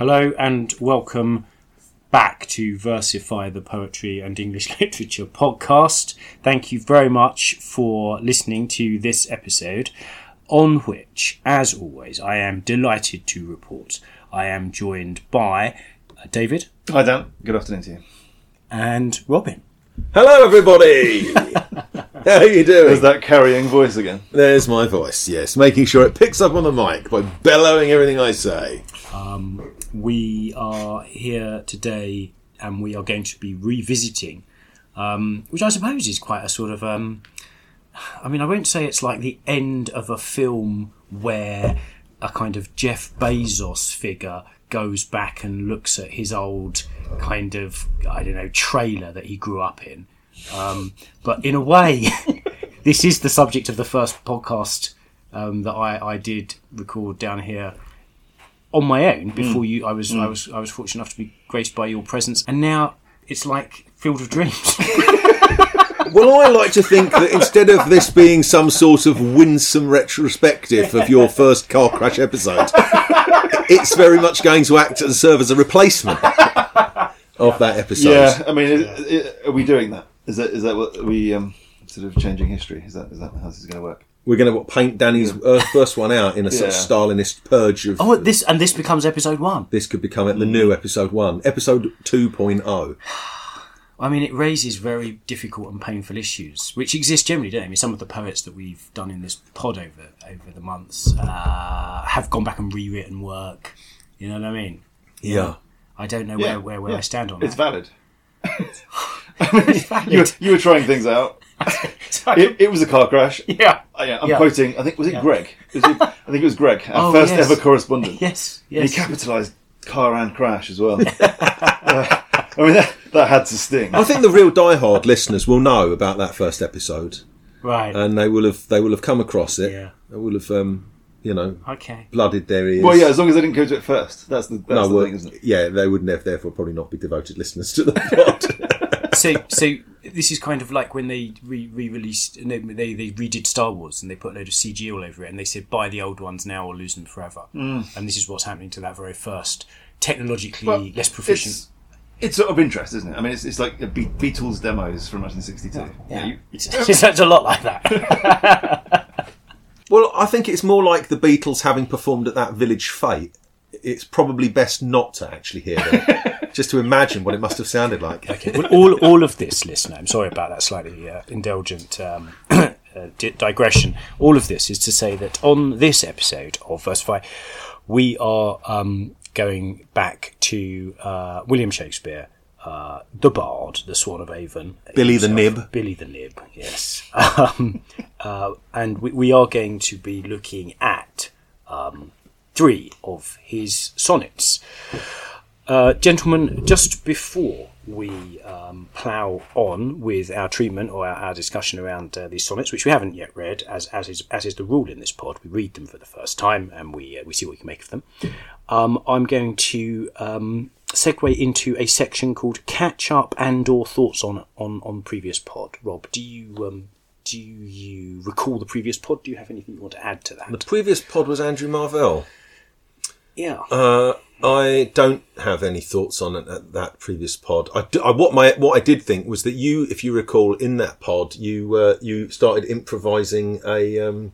Hello and welcome back to Versify the Poetry and English Literature podcast. Thank you very much for listening to this episode, on which, as always, I am delighted to report I am joined by uh, David Hi Dan, good afternoon to you. and Robin. Hello, everybody. How are you doing? Is that carrying voice again? There's my voice. Yes, making sure it picks up on the mic by bellowing everything I say. we are here today and we are going to be revisiting, um, which I suppose is quite a sort of. Um, I mean, I won't say it's like the end of a film where a kind of Jeff Bezos figure goes back and looks at his old kind of, I don't know, trailer that he grew up in. Um, but in a way, this is the subject of the first podcast um, that I, I did record down here on my own before you. I was I was I was fortunate enough to be graced by your presence, and now it's like Field of Dreams. Well, I like to think that instead of this being some sort of winsome retrospective of your first car crash episode, it's very much going to act and serve as a replacement of that episode. Yeah, I mean, is, is- are we doing that? Is that is that what are we um, sort of changing history? Is that is that how this is going to work? We're going to paint Danny's uh, first one out in a sort of Yeah. Stalinist purge of. oh, this and this becomes episode one. This could become the new episode one, episode oh. 2.0. I mean, it raises very difficult and painful issues, which exist generally, don't they? I mean, some of the poets that we've done in this pod over over the months uh, have gone back and rewritten work. You know what I mean? Yeah. I don't know Yeah, where where, where yeah. I stand on it. It's that. valid. you, were, you were trying things out. It, it was a car crash. yeah. Oh, yeah, I'm Yeah. quoting. I think was it Yeah. Greg? Was it, I think it was Greg, our Oh, first yes. ever correspondent. Yes. And He capitalised car and crash as well. Uh, I mean, that, that had to sting. I think the real diehard listeners will know about that first episode. right. and they will have they will have come across it. Yeah. They will have um, you know okay. blooded their ears. Well, yeah, as long as they didn't go to it first. That's the, that's no, the well, thing, isn't it? yeah, they would never, therefore probably not be devoted listeners to the pod. so so this is kind of like when they re- re-released no, they they redid Star Wars and they put a load of CG all over it and they said buy the old ones now or lose them forever. Mm. And this is what's happening to that very first technologically Well, less proficient. It's, it's sort of interest, isn't it? I mean, it's, it's like the Be- Beatles demos from 1962. Yeah, you- it's, it's a lot like that. well, I think it's more like the Beatles having performed at that Village Fete. It's probably best not to actually hear them, just to imagine what it must have sounded like. okay, well, all all of this, listener, I'm sorry about that slightly uh, indulgent um, uh, di- digression. All of this is to say that on this episode of Versify, we are um, going back to uh, William Shakespeare, uh, the Bard, the Swan of Avon, Billy the. Nib. Billy the Nib, yes. Um, uh, and we, we are going to be looking at um, three of his sonnets. Uh, gentlemen, just before we um, plough on with our treatment or our, our discussion around uh, these sonnets, which we haven't yet read, as as is as is the rule in this pod, we read them for the first time and we uh, we see what we can make of them. Um, I'm going to um, segue into a section called "Catch Up and or Thoughts on on on Previous Pod." Rob, do you um, do you recall the previous pod? Do you have anything you want to add to that? The previous pod was Andrew Marvell. yeah. Uh, I don't have any thoughts on it at that previous pod. I, do- I- what my what I did think was that you, if you recall, in that pod, you uh, you started improvising a um,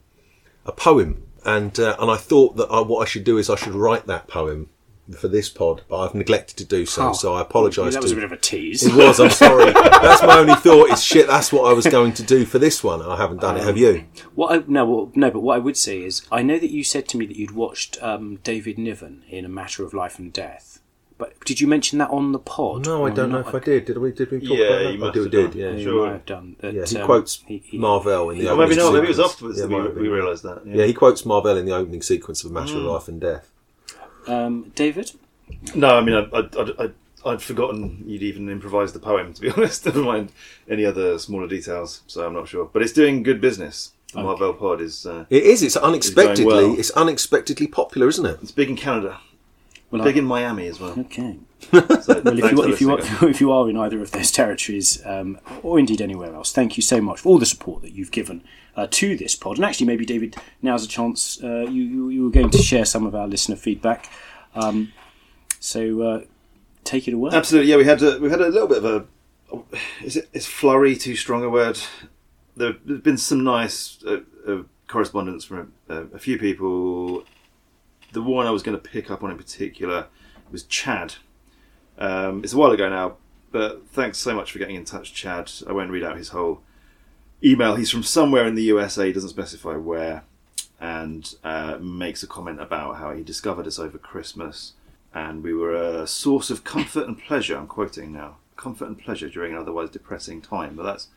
a poem, and uh, and I thought that I, what I should do is I should write that poem for this pod, but I've neglected to do so. Oh. so I apologise. that was to a bit of a tease. It was. I'm sorry. That's my only thought. Is shit. That's what I was going to do for this one. and I haven't done it. Have you? What I, no, well, no, but what I would say is, I know that you said to me that you'd watched um, David Niven in A Matter of Life and Death, but did you mention that on the pod? No, I don't know if I did. Did we? Did we talk Yeah, about that? you I do- have did. done. Yeah. You Sure. might have done. That, Yeah, he um, quotes he- he- Marvell in the Or opening maybe not. Maybe it was sequence. afterwards Yeah, that we, we realised that. Yeah, he quotes Marvell in the opening sequence of A Matter of Life and Death. Um, David. No, I mean, I'd, I'd, I'd, I'd, I'd forgotten you'd even improvised the poem, to be honest. Never mind any other smaller details, so I'm not sure. But it's doing good business. The Marvell Pod is uh, It is. It's unexpectedly. well. It's unexpectedly popular, isn't it? it's big in Canada, Well, big I- in Miami as well. Okay. So Well, if you, if, you are, if you are in either of those territories, um, or indeed anywhere else, thank you so much for all the support that you've given uh, to this pod. And actually, maybe David, now's a chance. Uh, you, you you were going to share some of our listener feedback. Um, So uh, take it away. Absolutely, yeah. We had a, we had a little bit of a. Is it is flurry too strong a word? There, has been some nice uh, uh, correspondence from a, a, few people. The one I was going to pick up on in particular was Chad. Um, it's a while ago now, but thanks so much for getting in touch, Chad. I won't read out his whole email. He's from somewhere in the USA, doesn't specify where, and uh, makes a comment about how he discovered us over Christmas, and we were a source of comfort and pleasure. I'm quoting now comfort and pleasure during an otherwise depressing time. But that's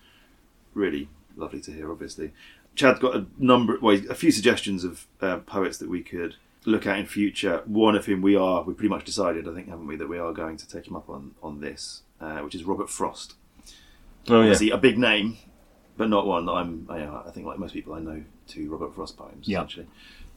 really lovely to hear, obviously. Chad got a number, well, a few suggestions of uh, poets that we could look at in future. One of whom we are, we pretty much decided, I think, haven't we, that we are going to take him up on on this, uh, which is Robert Frost. Oh yeah, Obviously, a big name, but not one that I'm. I, uh, I think, like most people, I know two Robert Frost poems. Yeah. Essentially.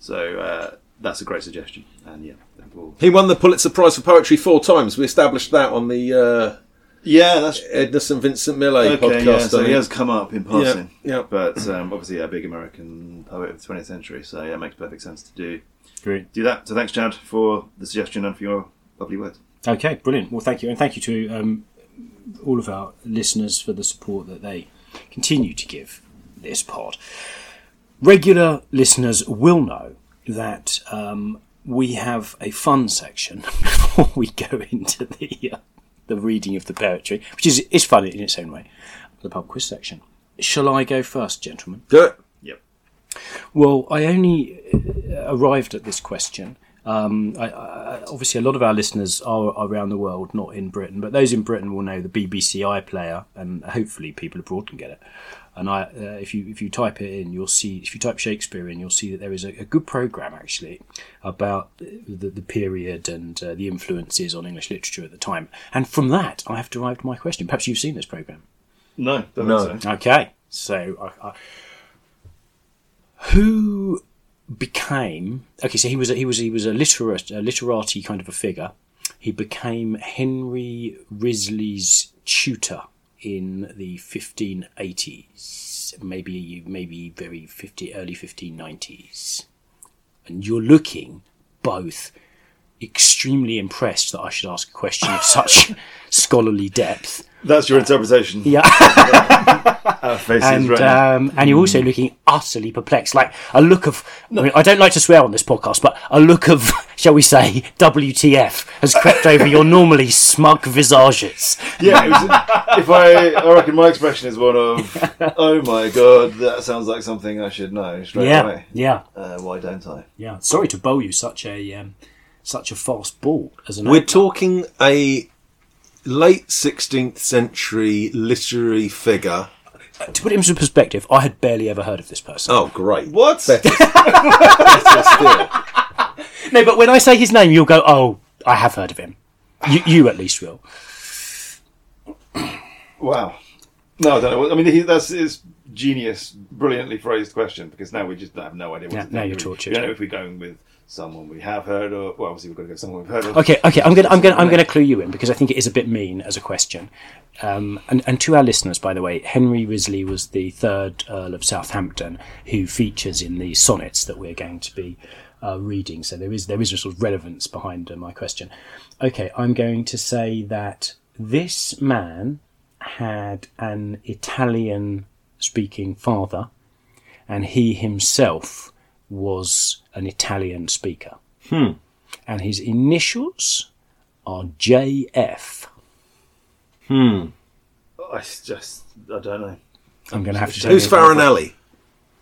So uh, that's a great suggestion, and yeah, we'll... he won the Pulitzer Prize for poetry four times. We established that on the uh, yeah, that's Edna St Vincent Millay okay. podcast. Yeah, so he has come up in passing. Yeah, yeah. but um, obviously a big American poet of the 20th century, so yeah, it makes perfect sense to do Great. do that. So thanks, Chad, for the suggestion and for your lovely words. Okay, brilliant. Well, thank you, and thank you to um, all of our listeners for the support that they continue to give this pod. Regular listeners will know that um, we have a fun section before we go into the uh, the reading of the poetry, which is is fun in its own way. The pub quiz section. Shall I go first, gentlemen? Do it. Yep. Well, I only uh, arrived at this question. Um, I, I, obviously, a lot of our listeners are around the world, not in Britain, but those in Britain will know the BBC iPlayer, and hopefully people abroad can get it. And I, uh, if you if you type it in, you'll see. If you type Shakespeare in, you'll see that there is a, a good program actually about the, the period and uh, the influences on English literature at the time. And from that, I have derived my question. Perhaps you've seen this program. No, don't No. so. Okay, so I, I, who became okay? So he was a, he was he was a literate a literati kind of a figure. He became Henry Wriothesley's tutor in the 1580s, maybe maybe very 50 early 1590s, and you're looking both extremely impressed that I should ask a question of such scholarly depth. That's your interpretation. Yeah. Faces and right um, and you're also looking utterly perplexed, like a look of. I, mean, I don't like to swear on this podcast, but a look of, shall we say, WTF has crept over your normally smug visages. Yeah, it was, if I, I reckon my expression is one of, oh my god, that sounds like something I should know straight Yeah, away. yeah, Uh, why don't I? yeah. Sorry to bowl you such a um, such a fast ball as an. We're opener. talking a late 16th century literary figure. Uh, to put it into perspective, I had barely ever heard of this person. Oh, great. What? Better, better still. No, but when I say his name, you'll go, "Oh, I have heard of him." You, you at least will. Wow. No, I don't know. I mean, he, that's his genius, brilliantly phrased question because now we just have no idea what Yeah, to now think. you're We- tortured. We don't know if we're going with someone we have heard of. Well, obviously, we've got to go someone we've heard of. Okay, okay. I'm gonna, I'm gonna, I'm gonna clue you in because I think it is a bit mean as a question. Um, and, and to our listeners, by the way, Henry Wriothesley was the third Earl of Southampton who features in the sonnets that we're going to be uh, reading. So there is, there is a sort of relevance behind uh, my question. Okay, I'm going to say that this man had an Italian-speaking father, and he himself was an Italian speaker and his initials are JF. I s- just, I don't know. I'm going to have to. Who's Farinelli?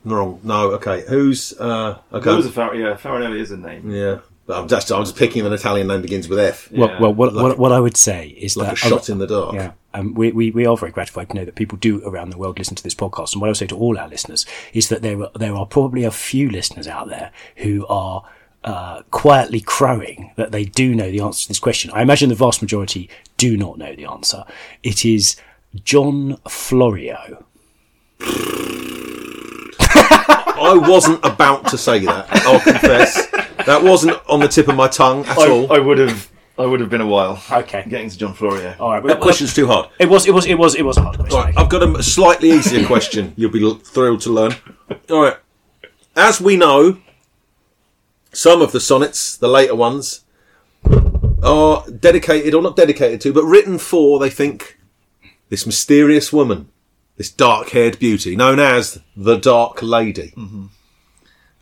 Wrong. No, okay. Who's. Uh, okay. was a Far- yeah, Farinelli is a name. Yeah. But I'm just, I'm just picking an Italian name begins with F. Well, Yeah. well, what, Like- what, what I would say is Like that a shot in the dark. Yeah, um, we, we we are very gratified to know that people do around the world listen to this podcast. And what I would say to all our listeners is that there are, there are probably a few listeners out there who are uh, quietly crowing that they do know the answer to this question. I imagine the vast majority do not know the answer. It is John Florio. I wasn't about to say that, I'll confess. That wasn't on the tip of my tongue at I, all. I would have, I would have been a while. Okay. Getting to John Florio. All right, that well, question's too hard. it was it was it was it was a hard question. Right, I've got a slightly easier question. You'll be thrilled to learn. All right. As we know, some of the sonnets, the later ones, are dedicated, or not dedicated to, but written for, they think, this mysterious woman, this dark haired beauty, known as the Dark Lady. Mm-hmm.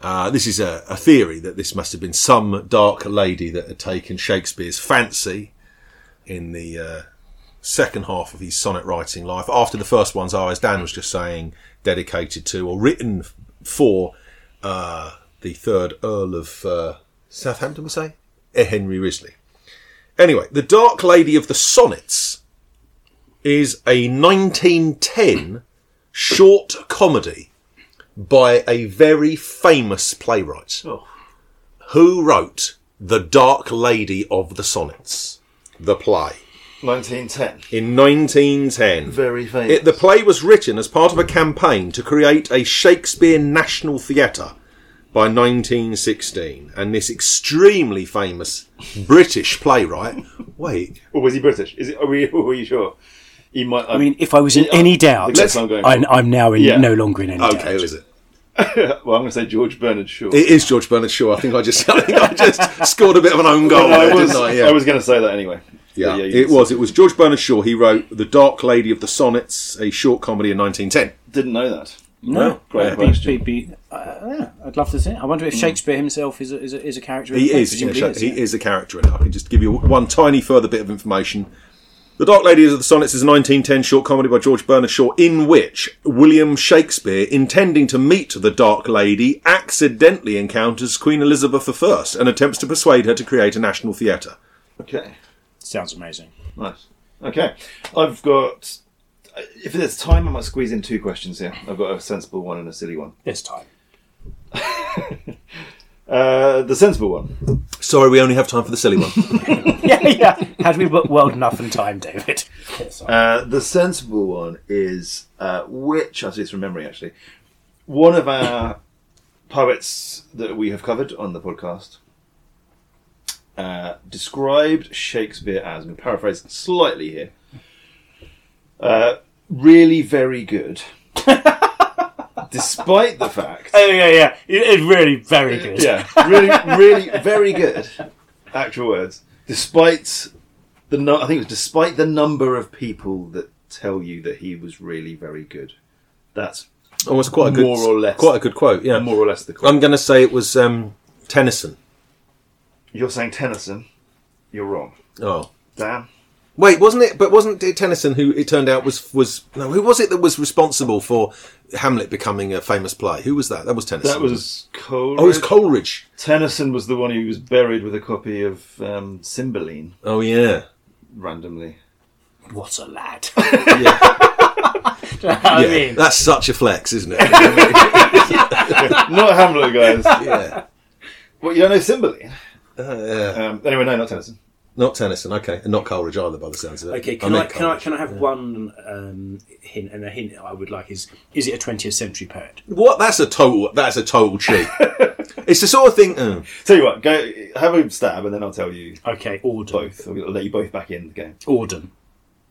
Uh, this is a, a theory that this must have been some dark lady that had taken Shakespeare's fancy in the uh, second half of his sonnet writing life. After the first ones are, as Dan was just saying, dedicated to or written for uh, the third Earl of uh, Southampton, we say? Henry Wriothesley. Anyway, The Dark Lady of the Sonnets is a 1910 short comedy by a very famous playwright Oh. who wrote The Dark Lady of the Sonnets, the play, 1910. in 1910. Very famous. It, the play was written as part of a campaign to create a Shakespeare National Theatre by 1916, and this extremely famous British playwright. Wait, Or was he British? Is it? Are we? Are you sure? He might. I mean, if I was in Yeah, any uh, doubt, that's I'm going I'm, now in, Yeah. no longer in any doubt. okay, who is it? well, I'm going to say George Bernard Shaw. It is George Bernard Shaw. I think I just, I think I just scored a bit of an own goal, I there, was. didn't I? Yeah. I was going to say that anyway. Yeah, But you it was. It was George Bernard Shaw. He wrote The Dark Lady of the Sonnets, a short comedy in 1910. Didn't know that. No, Great It'd be- question. be- be- uh, yeah, I'd love to see it. I wonder if Shakespeare himself is a, is a, is a character. in He the is. Presumably yeah, is, he is a character in it. I can just give you one tiny further bit of information. The Dark Lady of the Sonnets is a 1910 short comedy by George Bernard Shaw, in which William Shakespeare, intending to meet the Dark Lady, accidentally encounters Queen Elizabeth I and attempts to persuade her to create a national theatre. Okay. Sounds amazing. Nice. Okay. I've got. If there's time, I might squeeze in two questions here. I've got a sensible one and a silly one. This time. Uh, the sensible one. Sorry, we only have time for the silly one. yeah, yeah. Had we but well enough in time, David? Uh, the sensible one is uh, which I see this from memory actually. One of our poets that we have covered on the podcast uh, described Shakespeare as, I'm going to paraphrase slightly here, uh, really very good, despite the fact, Oh yeah, yeah. It- It's really very good. yeah, really, really very good. Actual words, despite the no- I think it was despite the number of people that tell you that he was really very good. That's Almost quite a good, More or less. quite a good quote. Yeah, more or less the. quote. I'm going to say it was um, Tennyson. You're saying Tennyson. You're wrong. Oh, Dan. Wait, wasn't it? But wasn't it Tennyson who it turned out was was no? Who was it that was responsible for Hamlet becoming a famous play? Who was that? That was Tennyson. That was Coleridge. oh, it was Coleridge. Tennyson was the one who was buried with a copy of um, Cymbeline Oh yeah, randomly. What a lad. yeah. I yeah. mean, That's such a flex, isn't it? not Hamlet, guys. yeah. Well, you don't know Cymbeline. Uh, yeah. Um, anyway, no, not Tennyson. Not Tennyson, okay, and not Carl Coleridge either, by the sounds of it. okay. Can I, meant can I can I have one um, hint? And a hint I would like is: is it a 20th century poet? What? That's a total. That's a total cheat. it's the sort of thing. uh, Tell you what, go have a stab, and then I'll tell you Okay, Auden. both. I'll let you both back in the game. Auden.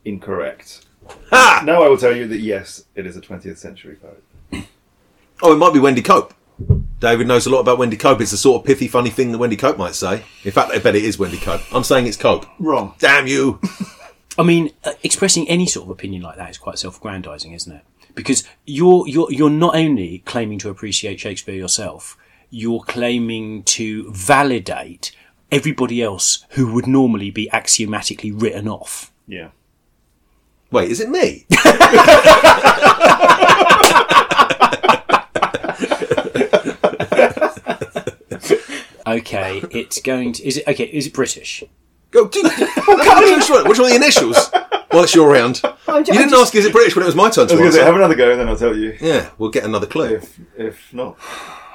Incorrect. ha! Now I will tell you that yes, it is a 20th century poet. Oh, it might be Wendy Cope. David knows a lot about Wendy Cope. It's the sort of pithy, funny thing that Wendy Cope might say. In fact, I bet it is Wendy Cope. I'm saying it's Cope. Wrong. Damn you! I mean, uh, expressing any sort of opinion like that is quite self-aggrandizing, isn't it? Because you're you're you're not only claiming to appreciate Shakespeare yourself, you're claiming to validate everybody else who would normally be axiomatically written off. Yeah. Wait, is it me? Okay, it's going to. Is it okay? Is it British? Go. Do, come on, which one? Which one are the initials? Well, it's your round. You didn't ask, is it British when it was my turn I was to going to say, answer. have another go, and then I'll tell you. Yeah, we'll get another clue. If if not,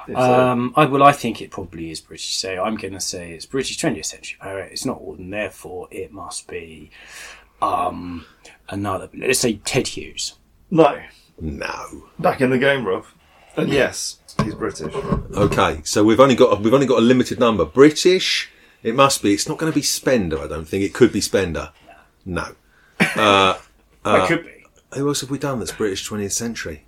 if so. Um, I well, I think it probably is British. So I'm going to say it's British 20th century poet. It's not Auden, therefore it must be um, another. Let's say Ted Hughes. no. No. Back in the game, Rob. And yes, he's British. Okay, so we've only got we've only got a limited number. British. It must be. It's not going to be Spender. I don't think it could be Spender. No. Uh, it could be. Who else have we done that's British 20th century?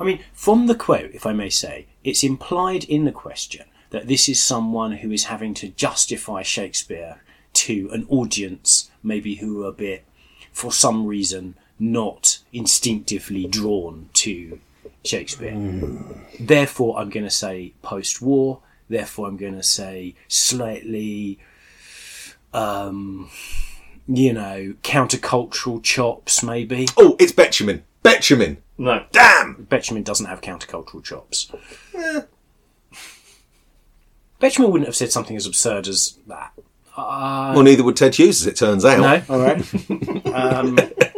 I mean, from the quote, if I may say, it's implied in the question that this is someone who is having to justify Shakespeare to an audience maybe who are a bit, for some reason, not instinctively drawn to Shakespeare. Therefore, I'm going to say post war. Therefore, I'm going to say slightly, um, you know, countercultural chops, maybe. Oh, it's Betjeman. Betjeman. No. Damn. Betjeman doesn't have countercultural chops. Betjeman wouldn't have said something as absurd as that. Uh, well, neither would Ted Hughes, as it turns out. No, all right. um, I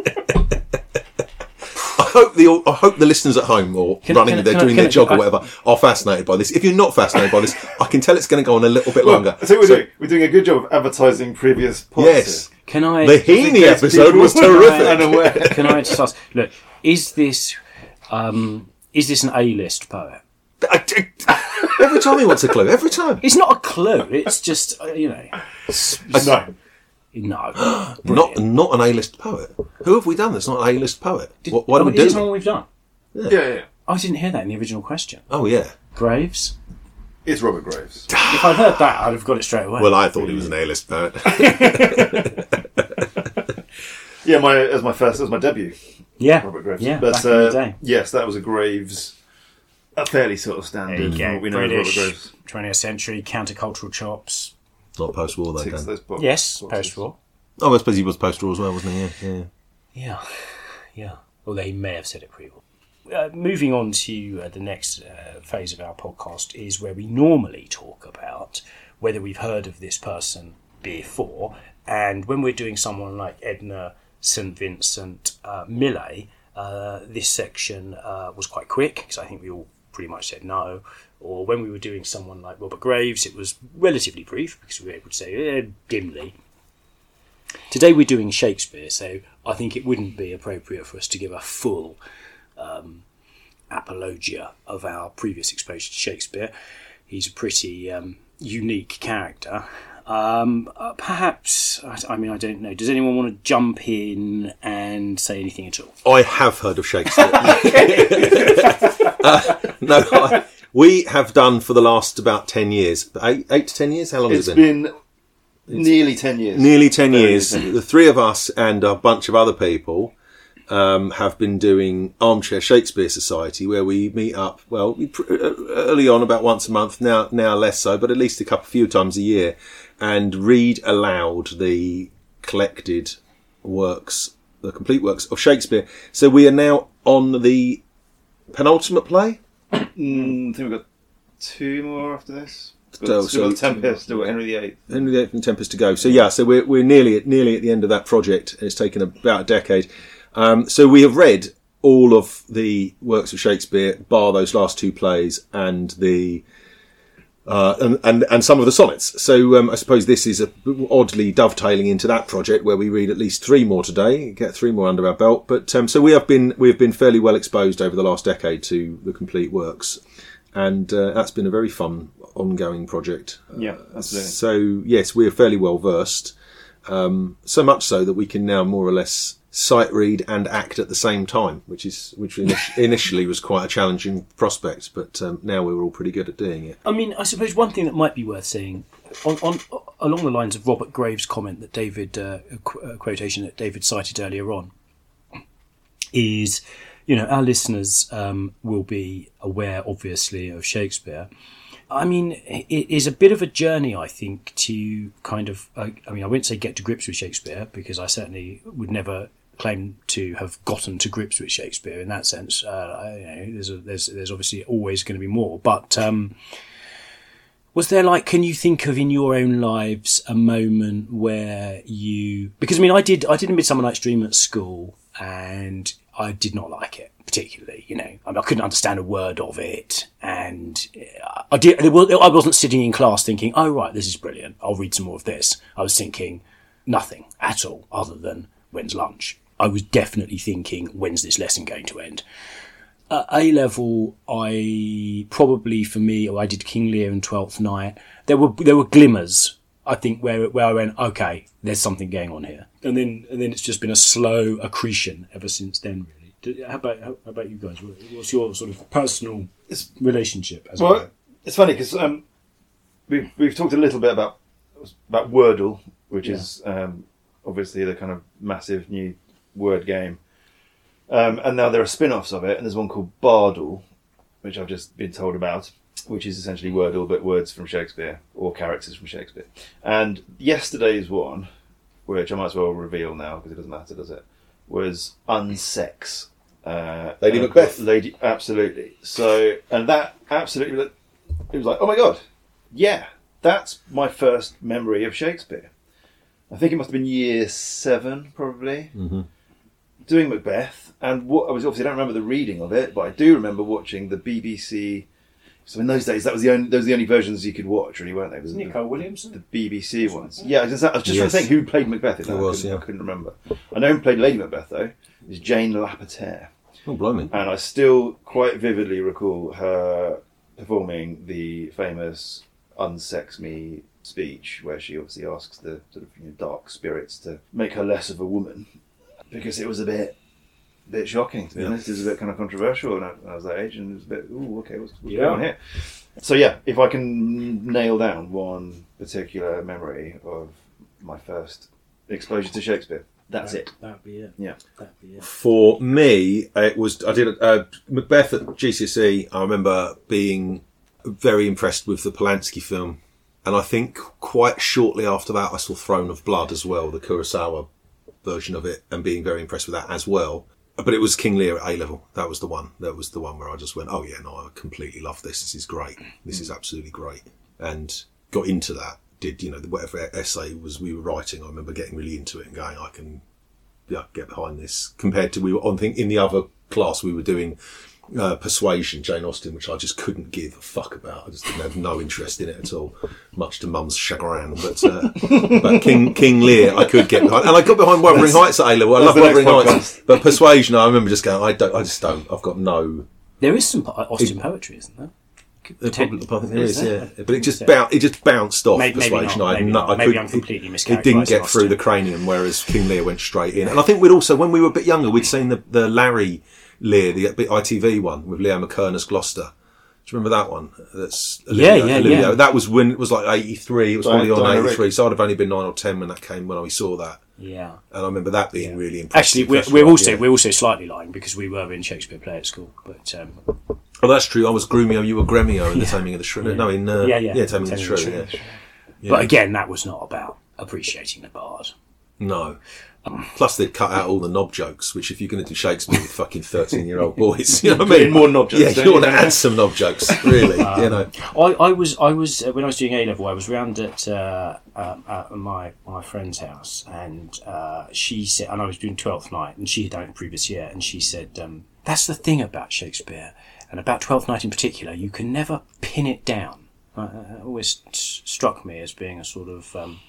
hope the I hope the listeners at home or Can- running, can- they're can doing can their I- jog or whatever, are fascinated by this. If you're not fascinated by this, I can tell it's going to go on a little bit longer. I think we're doing. We're doing a good job of advertising previous pods. Yes, can I? the Heaney episode was are terrific. Unaware. can I just ask? Look, is this um, is this an A-list poet? I- every time he wants a clue, every time. It's not a clue. It's just uh, you know, No. No. Not not an A-list poet. Who have we done that's not an A-list poet? What, why do Oh, we is do this one we've done? Yeah, yeah. I didn't hear that in the original question. Oh yeah. Graves. It's Robert Graves. If I'd heard that, I'd have got it straight away. Well, I thought he was an A-list poet. Yeah, my as my first as my debut, yeah, Robert Graves. yeah. but back uh, in the day. yes, that was a Graves, a fairly sort of standard. There you from go. what we know British, of Robert Graves. 20th century countercultural chops. Not post-war though. Ticks Dan. those boxes. Yes, post-war. Oh, I suppose he was post-war as well, wasn't he? Yeah, yeah. Yeah, yeah. Although he may have said it pre-war. Uh, moving on to uh, the next uh, phase of our podcast is where we normally talk about whether we've heard of this person before, and when we're doing someone like Edna St Vincent uh, Millay, uh, this section uh, was quite quick because I think we all pretty much said no. Or when we were doing someone like Robert Graves, it was relatively brief because we were able to say eh, dimly. Today we're doing Shakespeare, so I think it wouldn't be appropriate for us to give a full um, apologia of our previous exposure to Shakespeare. He's a pretty um, unique character. Um, uh, perhaps, I, I mean, I don't know. Does anyone want to jump in and say anything at all? I have heard of Shakespeare. Uh, no, I, we have done for the last about ten years, eight, eight to ten years. How long It's has it been? It's been nearly ten years. Nearly ten Very years. nearly 10 The three of us and a bunch of other people um, have been doing Armchair Shakespeare Society, where we meet up. Well, we, pr- uh, early on about once a month. Now, now less so, but at least a couple, few times a year, and read aloud the collected works, the complete works of Shakespeare. So we are now on the penultimate play. Mm, I think we've got two more after this. We've So- got, still got Tempest, still got Henry VIII. Henry VIII and Tempest to go. So yeah, so we're we're nearly at, nearly at the end of that project, and it's taken about a decade. Um, so we have read all of the works of Shakespeare, bar those last two plays, and the uh, and, and and some of the sonnets. So um, I suppose this is a, oddly dovetailing into that project where we read at least three more today, get three more under our belt. But um, so we have been we have been fairly well exposed over the last decade to the complete works, and uh, that's been a very fun ongoing project. Yeah, absolutely. So yes, we are fairly well versed. Um, so much so that we can now more or less sight read and act at the same time, which is which initially was quite a challenging prospect, but um, now we're all pretty good at doing it. I mean, I suppose one thing that might be worth saying, on, on along the lines of Robert Graves' comment that David uh, qu- quotation that David cited earlier on, is you know our listeners um, will be aware, obviously, of Shakespeare. I mean, it is a bit of a journey, I think, to kind of. Uh, I mean, I wouldn't say get to grips with Shakespeare because I certainly would never claim to have gotten to grips with Shakespeare in that sense. Uh, you know, there's, a, there's there's obviously always going to be more, but. Um, was there like can you think of in your own lives a moment where you because i mean i did i did a midsummer night's dream at school and i did not like it particularly you know I, mean, I couldn't understand a word of it and uh, i did i wasn't sitting in class thinking oh right this is brilliant i'll read some more of this i was thinking nothing at all other than when's lunch i was definitely thinking when's this lesson going to end at A level, I probably for me, or I did King Lear and Twelfth Night. There were there were glimmers. I think where where I went, okay, there's something going on here, and then and then it's just been a slow accretion ever since then. Really. How about how, how about you guys? What's your sort of personal It's- relationship? As it Well, it's funny because um, we've we've talked a little bit about about Wordle which Yeah. is um, obviously the kind of massive new word game. Um, and now there are spin-offs of it, and there's one called Bardle, which I've just been told about, which is essentially Wordle but words from Shakespeare or characters from Shakespeare. And yesterday's one, which I might as well reveal now because it doesn't matter, does it? Was Unsex. Uh, Lady Macbeth. Lady, absolutely. So, and that absolutely, it was like, oh my god, yeah, that's my first memory of Shakespeare. I think it must have been year seven, probably. Mhm. Doing Macbeth, and what I was obviously I don't remember the reading of it, but I do remember watching the BBC. So in those days, that was the only those were the only versions you could watch, really, weren't they? Was the- Nicol Williamson. the BBC ones. Yeah, I was just, I was just Yes. trying to think who played Macbeth. in that. It I was, couldn't- yeah. I couldn't remember. I know who played Lady Macbeth though. Is Jane Lapotaire, Oh, blimey. and I still quite vividly recall her performing the famous "Unsex Me" speech, where she obviously asks the sort of you know, dark spirits to make her less of a woman, because it was a bit. Bit shocking to be Yeah. honest. It was a bit kind of controversial when I, I was that age, and it was a bit. Ooh, okay, what's, what's Yeah. going on here? So yeah, if I can nail down one particular memory of my first exposure to Shakespeare, that's it. That'd be it. Yeah. That'd be it. For me, it was I did uh, Macbeth at GCSE. I remember being very impressed with the Polanski film, and I think quite shortly after that, I saw Throne of Blood as well, the Kurosawa version of it, and being very impressed with that as well. But it was King Lear at A level. That was the one. That was the one where I just went, "Oh yeah, no, I completely love this. This is great. This is absolutely great." And got into that. Did you know whatever essay was we were writing? I remember getting really into it and going, "I can yeah, get behind this. Compared to we were on think in the other class we were doing uh, Persuasion, Jane Austen, which I just couldn't give a fuck about. I just didn't have no interest in it at all, much to Mum's chagrin. But uh, but King King Lear, I could get behind, and I got behind Wuthering Heights at A level. I love that's Wuthering Heights, but Persuasion, I remember just going, I don't, I just don't. I've got no. There is some Austen Austin poetry, isn't there? There probably, I think there Is is, there? yeah. But it just Yeah. bounced, it just bounced off Maybe- maybe Persuasion. not, I maybe no. I Maybe couldn't- I'm completely it, it didn't get through Austen. the cranium, whereas King Lear went straight in. And I think we'd also, when we were a bit younger, we'd seen the, the Larry Lear, the ITV one with Leo McKern as Gloucester. Do you remember that one? That's Yeah, Olivier- yeah, Olivier. yeah. That was when it was like eighty three. It was Diana- probably on eighty three, so I'd have only been nine or ten when that came when I saw that, Yeah. and I remember that being really impressive. Actually, we're, Impressive, we're also yeah. we're also slightly lying because we were in Shakespeare play at school, but um, Oh, that's true. I was Grumio, you were Gremio in the Taming of the Shrew. No, in uh, Yeah, yeah. yeah, Taming of the Taming of Shrew. the Yeah. Yeah. but again, that was not about appreciating the bard. No. Plus, they'd cut out all the knob jokes, which if you're going to do Shakespeare with fucking 13 year old boys, you know what I Put in mean? more knob jokes, Yeah, don't you you? want to add some knob jokes, really, you know. I, I was I was uh, when I was doing A level, I was round at, uh, um, at my my friend's house, and uh, she said, and I was doing Twelfth Night, and she had done it the previous year, and she said, um, "That's the thing about Shakespeare, and about Twelfth Night in particular, you can never pin it down." Uh, it always s- struck me as being a sort of um,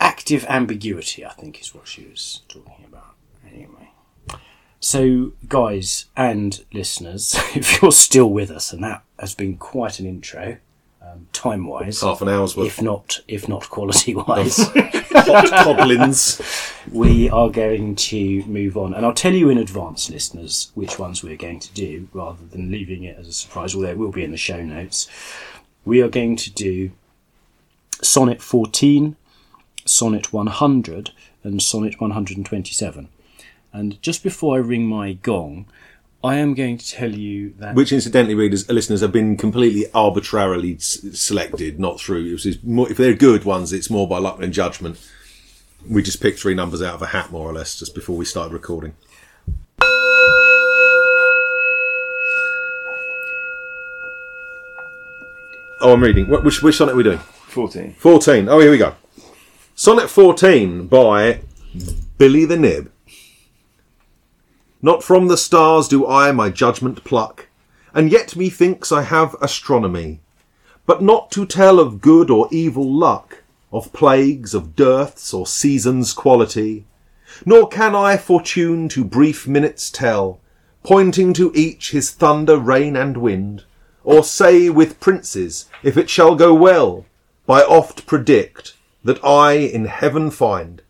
active ambiguity. I think is what she was talking about. Anyway. So, guys and listeners, if you're still with us, and that has been quite an intro, um, time wise, Half an hour's worth if not if not quality wise, hot goblins. we are going to move on. And I'll tell you in advance, listeners, which ones we're going to do, rather than leaving it as a surprise. Although it will be in the show notes. We are going to do Sonnet 14, Sonnet 100, and Sonnet 127. And just before I ring my gong, I am going to tell you that Which, incidentally, readers, listeners have been completely arbitrarily s- selected, not through. It was more, if they're good ones, it's more by luck and judgment. We just picked three numbers out of a hat, more or less, just before we started recording. Oh, I'm reading. Which, which sonnet are we doing? 14. 14. Oh, here we go. Sonnet 14 by Billy the Nib. Not from the stars do I my judgment pluck, and yet methinks I have astronomy, but not to tell of good or evil luck, of plagues, of dearths, or seasons' quality. Nor can I fortune to brief minutes tell, pointing to each his thunder, rain, and wind, or say with princes, if it shall go well, by oft predict that I in heaven find.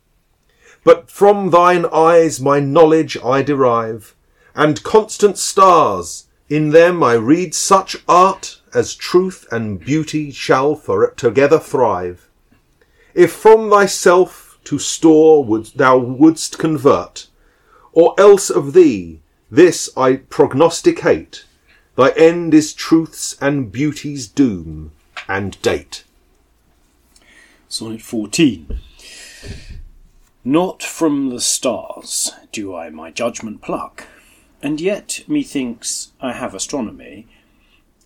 But from thine eyes my knowledge I derive, and constant stars, in them I read such art as truth and beauty shall for it together thrive. if from thyself to store would thou wouldst convert, or else of thee this I prognosticate, thy end is truth's and beauty's doom and date. Sonnet 14. Not from the stars do I my judgment pluck, and yet methinks I have astronomy,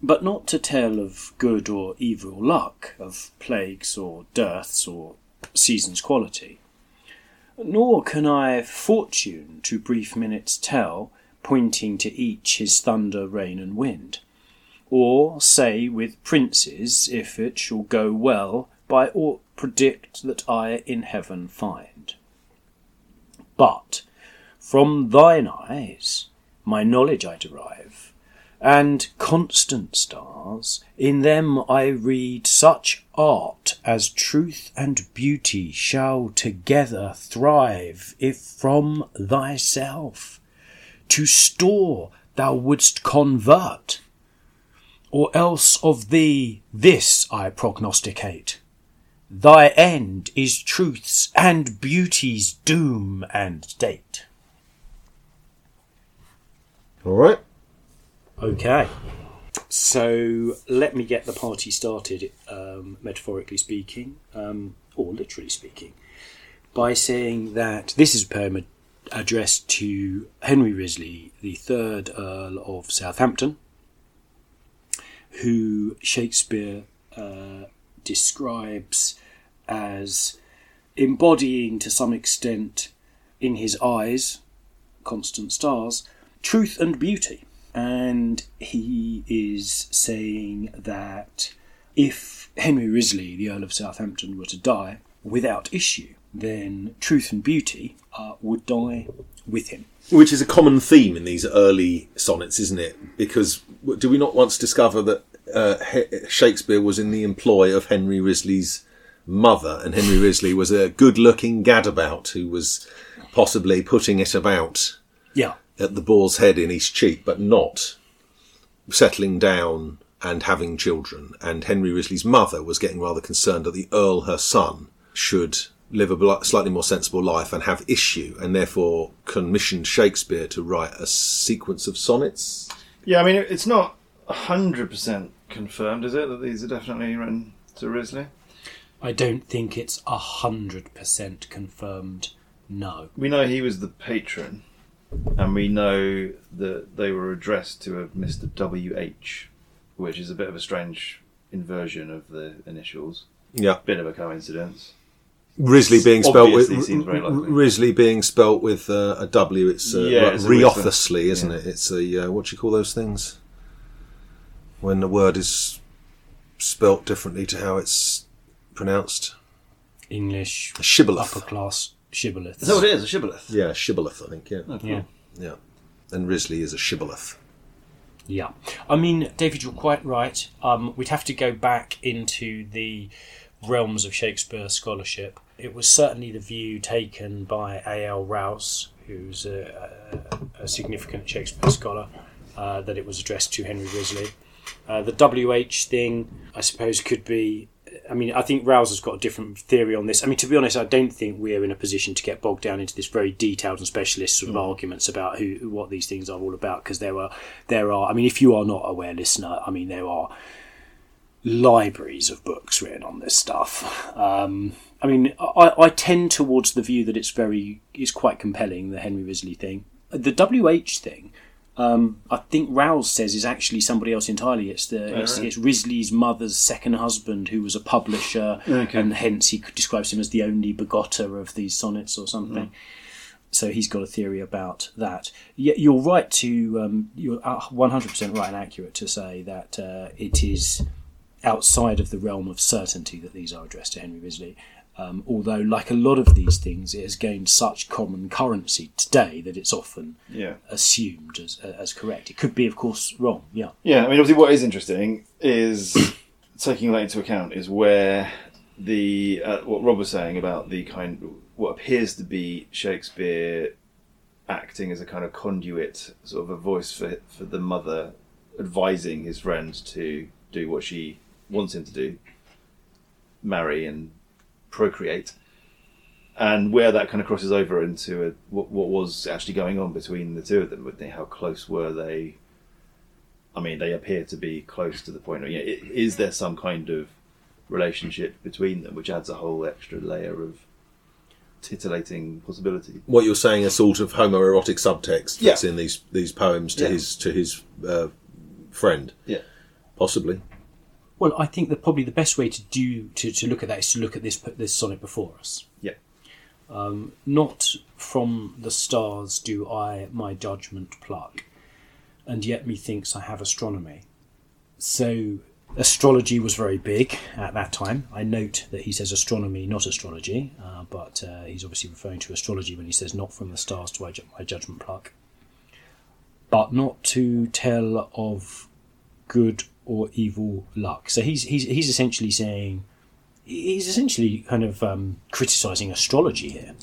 but not to tell of good or evil luck, of plagues or dearths or seasons' quality. Nor can I fortune to brief minutes tell, pointing to each his thunder, rain, and wind, or say with princes if it shall go well by aught predict that I in heaven find. But from thine eyes my knowledge I derive, and constant stars, in them I read such art as truth and beauty shall together thrive, if from thyself to store thou wouldst convert. Or else of thee this I prognosticate. Thy end is truth's and beauty's doom and date. All right. Okay. So let me get the party started, um, metaphorically speaking, um, or literally speaking, by saying that this is a poem ad- addressed to Henry Wriothesley, the third Earl of Southampton, who Shakespeare uh, describes as embodying to some extent in his eyes, constant stars, truth and beauty. And he is saying that if Henry Wriothesley, the Earl of Southampton, were to die without issue, then truth and beauty uh, would die with him. Which is a common theme in these early sonnets, isn't it? Because do we not once discover that uh, Shakespeare was in the employ of Henry Wriothesley's mother, and Henry Wriothesley was a good-looking gadabout who was possibly putting it about Yeah. at the boar's head in East Cheap, but not settling down and having children. And Henry Wriothesley's mother was getting rather concerned that the Earl, her son, should live a slightly more sensible life and have issue, and therefore commissioned Shakespeare to write a sequence of sonnets. Yeah, I mean, it's not hundred percent confirmed, is it, that these are definitely written to Wriothesley? I don't think it's a hundred percent confirmed. No. We know he was the patron, and we know that they were addressed to a Mr. W H, which is a bit of a strange inversion of the initials. Yeah, Bit of a coincidence. Wriothesley being spelt with Obviously seems very likely. Wriothesley being spelt with uh, a W. It's uh, Yeah, like it's a weird thing. Riothersly, isn't Yeah. it? It's a uh, what do you call those things when the word is spelt differently to how it's pronounced. English A shibboleth. upper class shibboleth. Is that what it is? A shibboleth? Yeah, shibboleth. I think. Yeah, cool. Yeah. yeah. And Wriothesley is a shibboleth. Yeah. I mean, David, you're quite right. Um, we'd have to go back into the realms of Shakespeare scholarship. It was certainly the view taken by A.L. Rowse, who's a, a, a significant Shakespeare scholar, uh, that it was addressed to Henry Wriothesley. Uh, the WH thing, I suppose, could be. I mean, I think Rowse has got a different theory on this. I mean, to be honest, I don't think we're in a position to get bogged down into this very detailed and specialist sort of arguments about who what these things are all about because there are there are. I mean, if you are not aware, listener, I mean, there are libraries of books written on this stuff. Um, I mean, I, I tend towards the view that it's very it's quite compelling the Henry Wriothesley thing. The WH thing, um, I think Rowse says is actually somebody else entirely. It's the it's, right. it's Wriothesley's mother's second husband who was a publisher, Okay. and hence he describes him as the only begotter of these sonnets or something. So he's got a theory about that. Yeah, you're right to um, you're one hundred percent right and accurate to say that uh, it is outside of the realm of certainty that these are addressed to Henry Wriothesley. Um, although, like a lot of these things, it has gained such common currency today that it's often Yeah. assumed as, as correct. It could be, of course, wrong. Yeah. Yeah, I mean, obviously, what is interesting is taking that into account is where the uh, what Rob was saying about the kind what appears to be Shakespeare acting as a kind of conduit, sort of a voice for for the mother, advising his friend to do what she wants him to do, marry and procreate, and where that kind of crosses over into a, what, what was actually going on between the two of them. With how close were they? I mean, they appear to be close to the point. Of, you know, is there some kind of relationship between them, which adds a whole extra layer of titillating possibility? What you're saying, a sort of homoerotic subtext that's Yeah. in these these poems to Yeah. his to his uh, friend, Yeah. possibly. Well, I think that probably the best way to do to, to look at that is to look at this this sonnet before us. Yeah. Not from the stars do I my judgment pluck, and yet methinks I have astronomy. So astrology was very big at that time. I note that he says astronomy, not astrology, uh, but uh, he's obviously referring to astrology when he says not from the stars do I ju- my judgment pluck, but not to tell of good or evil luck. So he's he's he's essentially saying he's essentially kind of um, criticizing astrology here.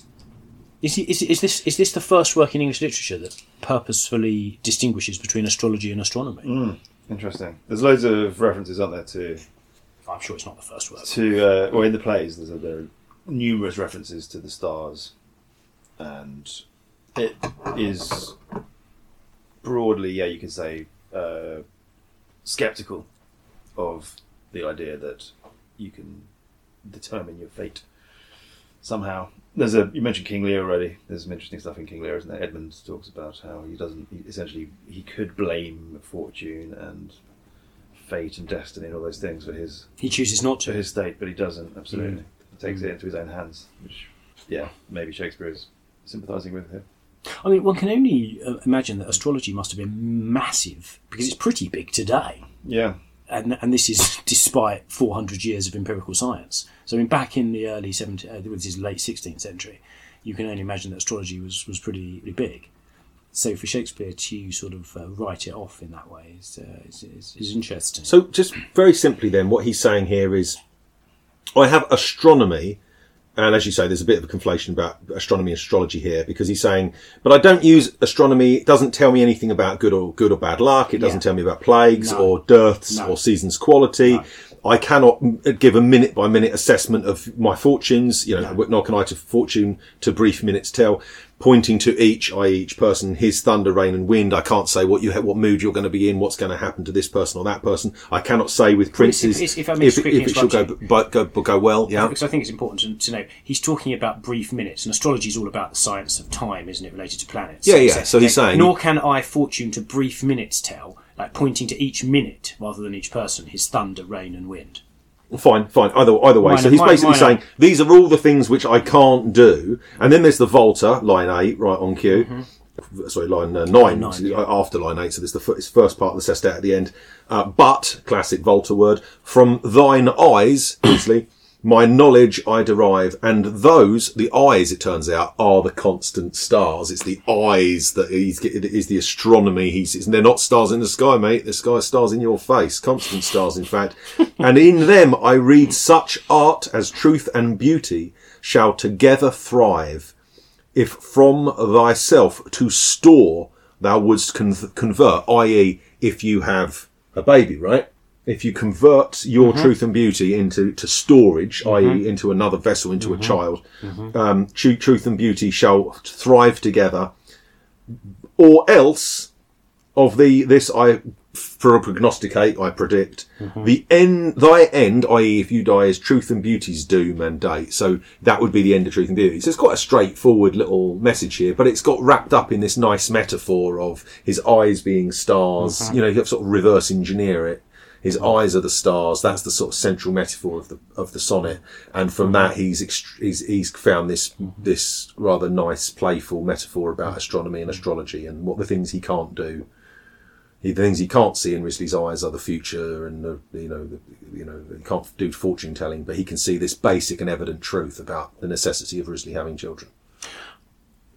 Is, he, is, is this is this the first work in English literature that purposefully distinguishes between astrology and astronomy? Interesting. There's loads of references, aren't there, to I'm sure it's not the first work. to uh, or in the plays. There's a, there are numerous references to the stars, and it is broadly, yeah, you could say, uh, skeptical of the idea that you can determine your fate somehow. There's a you mentioned King Lear already. There's some interesting stuff in King Lear, isn't there? Edmund talks about how he doesn't he, essentially he could blame fortune and fate and destiny and all those things for his He chooses not to his state, but he doesn't. Absolutely, Mm. he takes it into his own hands. Which, yeah, maybe Shakespeare is sympathising with him. I mean, one can only uh, imagine that astrology must have been massive because it's pretty big today. Yeah, and and this is despite 400 years of empirical science. So I mean, back in the early 17th, uh, this is late 16th century, you can only imagine that astrology was was pretty, pretty big. So for Shakespeare to sort of uh, write it off in that way is, uh, is, is, is interesting. So, just very simply, then, what he's saying here is, I have astronomy, and as you say, there's a bit of a conflation about astronomy and astrology here because he's saying, but I don't use astronomy. It doesn't tell me anything about good or good or bad luck. It doesn't Yeah. tell me about plagues No. or dearths No. or seasons quality. I cannot uh, give a minute by minute assessment of my fortunes. You know, nor can I to fortune to brief minutes tell. Pointing to each, i.e., each person, his thunder, rain, and wind. I can't say what you ha- what mood you're going to be in, what's going to happen to this person or that person. I cannot say with princes if- if I may if, if it shall go, but go, but go well. Yeah, because I think it's important to, to know he's talking about brief minutes, and astrology is all about the science of time, isn't it, related to planets? Yeah, yeah, so he's saying- Nor can I fortune to brief minutes tell, like pointing to each minute rather than each person, his thunder, rain, and wind. Fine, fine. Either either way. so he's minor- basically minor. saying these are all the things which I can't do, and then there's the Volta, line eight, right on cue. Sorry, line uh, nine, nine, yeah. after line eight. So there's the it's first part of the sestet at the end. Uh, but classic Volta word from thine eyes, obviously. My knowledge I derive, and those, the eyes, it turns out, are the constant stars. It's the eyes that he's, it is the astronomy. He's, and they're not stars in the sky, mate. The sky stars in your face. Constant stars, in fact. and in them I read such art as truth and beauty shall together thrive. If from thyself to store thou wouldst con- convert, i.e., if you have a baby, right? If you convert your mm-hmm. truth and beauty into to storage, mm-hmm. i.e., into another vessel, into a mm-hmm. child, um, tru- truth and beauty shall thrive together. Or else, of the this I for prognosticate, I predict the end. Thy end, i.e., if you die, is truth and beauty's doom and date. So that would be the end of truth and beauty. So it's quite a straightforward little message here, but it's got wrapped up in this nice metaphor of his eyes being stars. You know, you have to sort of reverse engineer it. His oh. eyes are the stars. That's the sort of central metaphor of the of the sonnet, and from that he's ext- he's, he's found this this rather nice, playful metaphor about astronomy and astrology and what the things he can't do he, the things he can't see in Wriothesley's eyes are the future, and the, you know, the, you know, he can't do fortune telling, but he can see this basic and evident truth about the necessity of Wriothesley having children.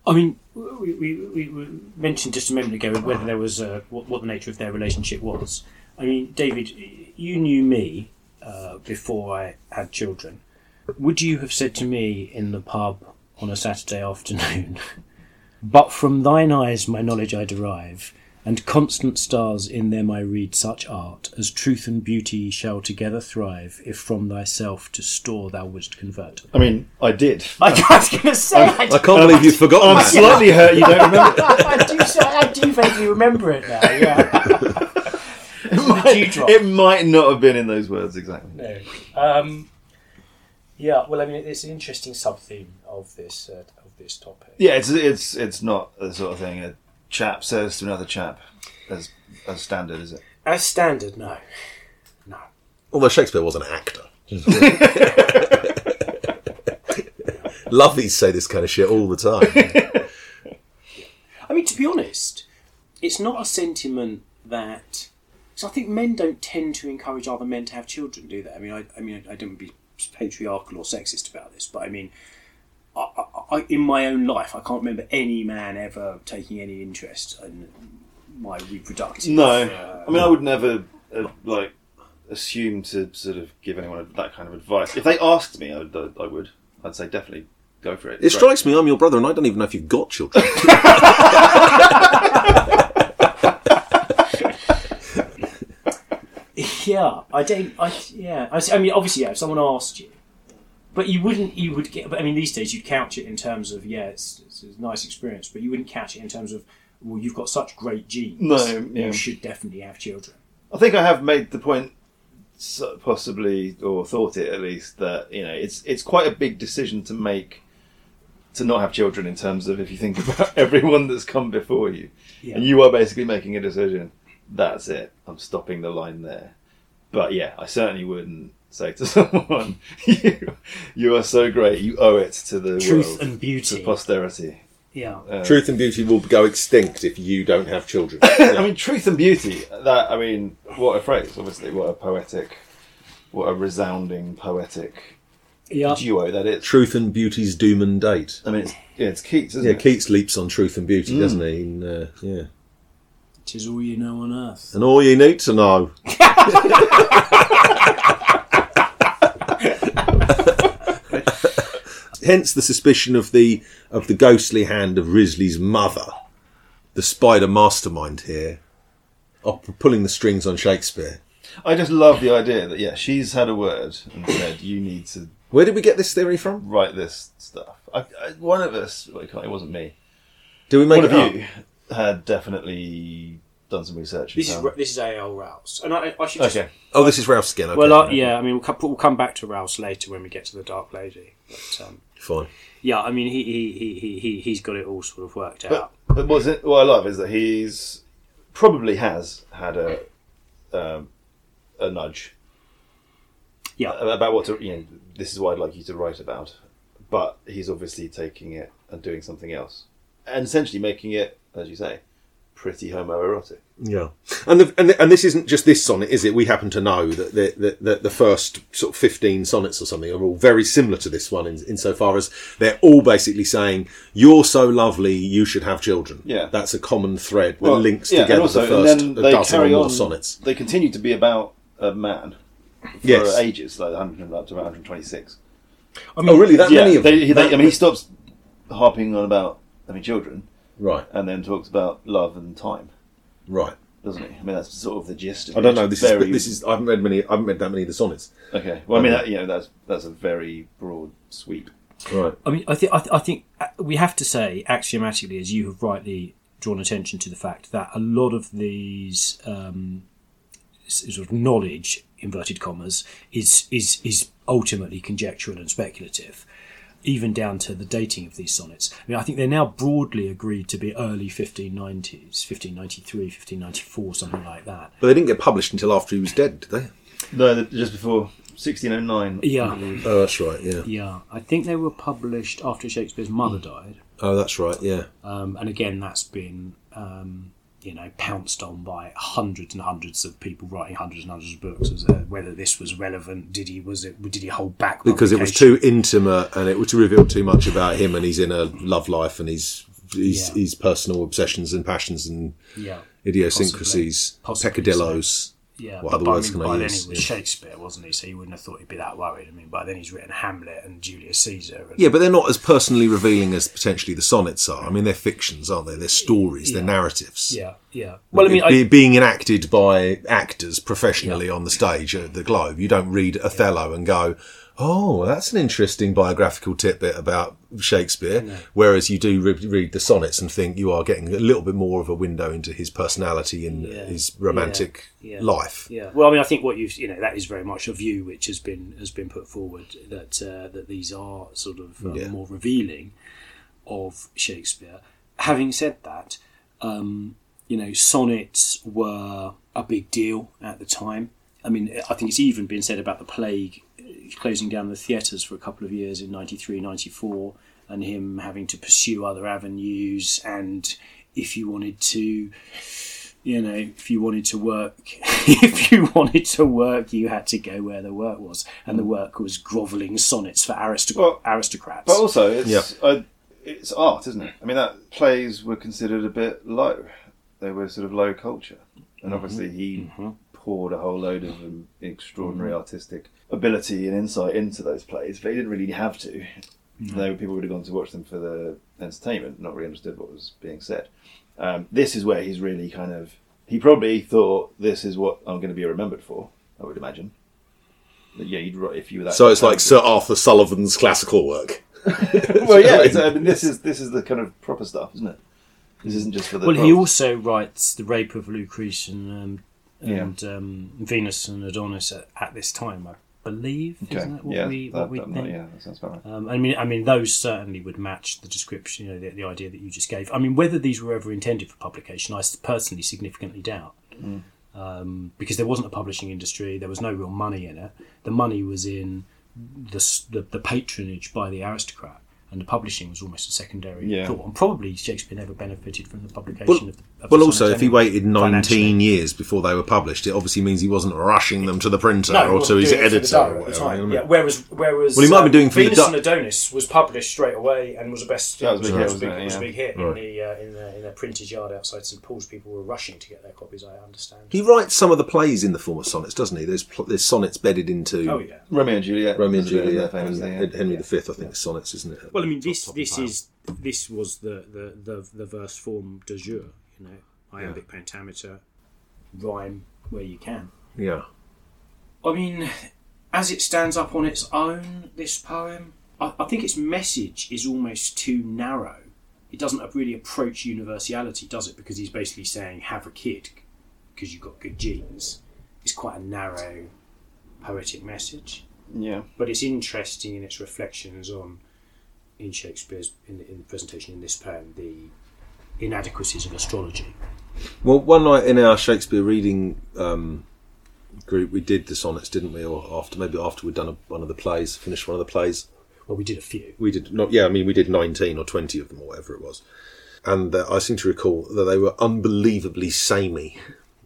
I mean, we, we, we we mentioned just a moment ago whether there was a, what, what the nature of their relationship was. I mean, David, you knew me uh, before I had children. Would you have said to me in the pub on a Saturday afternoon, "But from thine eyes my knowledge I derive, And constant stars in them I read such art as truth and beauty shall together thrive if from thyself to store thou wouldst convert. I mean, I did. I was going to say, I, I can't believe you've forgotten I'm slightly hurt you don't remember. I do, I do vaguely remember it now. Yeah. the dewdrop. It might not have been in those words exactly. No. Um, yeah. Well, I mean, it's an interesting sub theme of this uh, of this topic. Yeah, it's it's it's not the sort of thing a chap says to another chap as as standard, is it? As standard, no. No. Although Shakespeare was an actor. Lovely say this kind of shit all the time. I mean, to be honest, it's not a sentiment that. So I think men don't tend to encourage other men to have children, do they? I mean, I, I mean, I don't be patriarchal or sexist about this, but I mean, I, I, I, in my own life, I can't remember any man ever taking any interest in my reproductive. No, uh, I mean I would never uh, like assume to sort of give anyone that kind of advice. If they asked me, I would. I would. I'd say definitely go for it. It strikes me I'm your brother and I don't even know if you've got children. Yeah, I don't. I yeah. I, I mean, obviously, yeah. If someone asked you, but you wouldn't. You would get. But I mean, these days you'd couch it in terms of yeah, it's, it's a nice experience, but you wouldn't couch it in terms of well, you've got such great genes. No, yeah. you should definitely have children. I think I have made the point, possibly or thought it at least, that you know it's it's quite a big decision to make to not have children in terms of if you think about everyone that's come before you, Yeah. and you are basically making a decision. That's it. I'm stopping the line there. But yeah, I certainly wouldn't say to someone, "You, you are so great. You owe it to the Truth world, and beauty. to posterity." Yeah. Uh, Truth and beauty will go extinct if you don't have children. I mean, truth and beauty. That I mean, what a phrase! Obviously, what a poetic, what a resounding poetic Yeah. duo that is. Truth and beauty's doom and date. I mean, it's, yeah, it's Keats, isn't Yeah, it? Keats leaps on truth and beauty, doesn't he? And, uh, yeah. Tis all you know on earth. And all you need to know. Hence the suspicion of the of the ghostly hand of Wriothesley's mother, the spider mastermind here, of pulling the strings on Shakespeare. I just love the idea that yeah, she's had a word and said you need to Where did we get this theory from? write this stuff. I, I, one of us, well, it wasn't me. Do we make One of up? you had definitely done some research. This is this is A.L. Rowse, and I, I should just, okay. Oh, this is Ralph's again. Okay. Well, uh, yeah. I mean, we'll come, we'll come back to Rowse later when we get to the Dark Lady. But um, Fine. yeah, I mean, he he, he, he, he he's got it all sort of worked But, out. but what's it, what I love is that he's probably has had a um, a nudge Yeah. about what to you know. This is what I'd like you to write about, but he's obviously taking it and doing something else, and essentially making it, as you say, pretty homoerotic. Yeah, and the, and the, and this isn't just this sonnet, is it? We happen to know that the, the, the, the first sort of fifteen sonnets or something are all very similar to this one, in, insofar as they're all basically saying you're so lovely, you should have children. Yeah. that's a common thread that Well, links yeah, and together also- the and first then a they dozen or carry more on- sonnets. They continue to be about a man for Yes. ages, like 100 up to about 126. I mean, Oh, really? That yeah, many of them? they, they- That- I mean, he stops harping on about having children, right, and then talks about love and time, right. doesn't he? I mean, that's sort of the gist. Of I don't know. This Very- is this is I haven't read many. I haven't read that many of the sonnets. okay. Well, I mean, that, you know, that's that's a very broad sweep. Right. I mean, I think I, th- I think uh, we have to say axiomatically, as you have rightly drawn attention to the fact that a lot of these um, s- sort of knowledge, inverted commas, is is is ultimately conjectural and speculative, even down to the dating of these sonnets. I mean, I think they're now broadly agreed to be early 1590s, 1593, 1594, something like that. But they didn't get published until after he was dead, did they? No, just before 1609. Yeah. Oh, that's right. Yeah. Yeah, I think they were published after Shakespeare's mother died. Oh, that's right. Yeah. Um, and again, that's been um, you know pounced on by hundreds and hundreds of people writing hundreds and hundreds of books. As, uh, whether this was relevant, did he was it did he hold back because it was too intimate and it would reveal too much about him and his inner love life and his his, Yeah. his personal obsessions and passions and yeah idiosyncrasies, Possibly. Possibly peccadillos. Yeah, What but other by, I mean, can I by then use? he was Yeah. Shakespeare, wasn't he? So you wouldn't have thought he'd be that worried. I mean, by then he's written Hamlet and Julius Caesar. And, Yeah, but they're not as personally revealing as potentially the sonnets are. I mean, they're fictions, aren't they? They're stories, they're narratives. yeah, yeah. Well, I mean, I, being enacted by actors professionally on the stage at the Globe. You don't read Othello and go, "Oh, that's an interesting biographical tidbit about Shakespeare." Whereas you do re- read the sonnets and think you are getting a little bit more of a window into his personality and Yeah. his romantic Yeah. life. Yeah. Well, I mean, I think what you've you know that is very much a view which has been has been put forward that uh, that these are sort of Yeah. more revealing of Shakespeare. Having said that, um, you know, sonnets were a big deal at the time. I mean, I think it's even been said about the plague uh, closing down the theatres for a couple of years in 93, 94, and him having to pursue other avenues. And if you wanted to, you know, if you wanted to work, if you wanted to work, you had to go where the work was, and the work was grovelling sonnets for aristoc- Well, aristocrats. But also, it's Yeah. uh, it's art, isn't it? I mean, that plays were considered a bit low. They were sort of low culture, and obviously he poured a whole load of um, extraordinary artistic ability and insight into those plays, but he didn't really have to. Though people would have gone to watch them for the entertainment, not really understood what was being said. Um, this is where he's really kind of. He probably thought this is what I'm going to be remembered for. I would imagine. But yeah, you'd write if you were that. So it's like. Sir Arthur Sullivan's classical work. well, yeah. It's, I mean, this is this is the kind of proper stuff, isn't it? This isn't just for the. well, he also writes the rape of Lucrece and um, and um, Venus and Adonis at, at this time, I believe. Okay. Isn't that what yeah, we that, we think? yeah, that sounds about right. Um, I mean, I mean, those certainly would match the description, you know, the, the idea that you just gave. I mean, whether these were ever intended for publication, I personally significantly doubt, Mm. um, because there wasn't a publishing industry, there was no real money in it. The money was in the the, the patronage by the aristocrat, and the publishing was almost a secondary Yeah. thought. And probably Shakespeare never benefited from the publication Well, of the. Of well the also, if he waited 19 years before they were published, it obviously means he wasn't rushing them to the printer No, or to his doing the editor Diary or at the whatever. time. you know Yeah, whereas, whereas Well, he might be um, doing for the Venus and Adonis was published straight away and was a best. That was a big was, hit, was a wasn't big, it? was a big hit Right. in the uh, in the in the printed yard outside St Paul's. People were rushing to get their copies. I understand. He writes some of the plays in the form of sonnets, doesn't he? There's pl- there's sonnets bedded into oh yeah. Romeo and Juliet. Romeo and is a bit of Juliet, their famous and thing. Henry V, I think, sonnets, isn't it? Well, I mean, this this is this was the the, the, the verse form de jure. You know, iambic pentameter, rhyme where you can. yeah. I mean, as it stands up on its own, this poem, I, I think its message is almost too narrow. It doesn't really approach universality, does it? Because he's basically saying, have a kid because you've got good genes. It's quite a narrow poetic message, Yeah. but it's interesting in its reflections on, in Shakespeare's, in the, in the presentation in this poem, the inadequacies of astrology. Well, one night in our Shakespeare reading um, group, we did the sonnets, didn't we? Or after maybe after we'd done a, one of the plays, finished one of the plays. Well, we did a few. We did not. Yeah, I mean, we did nineteen or twenty of them, or whatever it was. And uh, I seem to recall that they were unbelievably samey.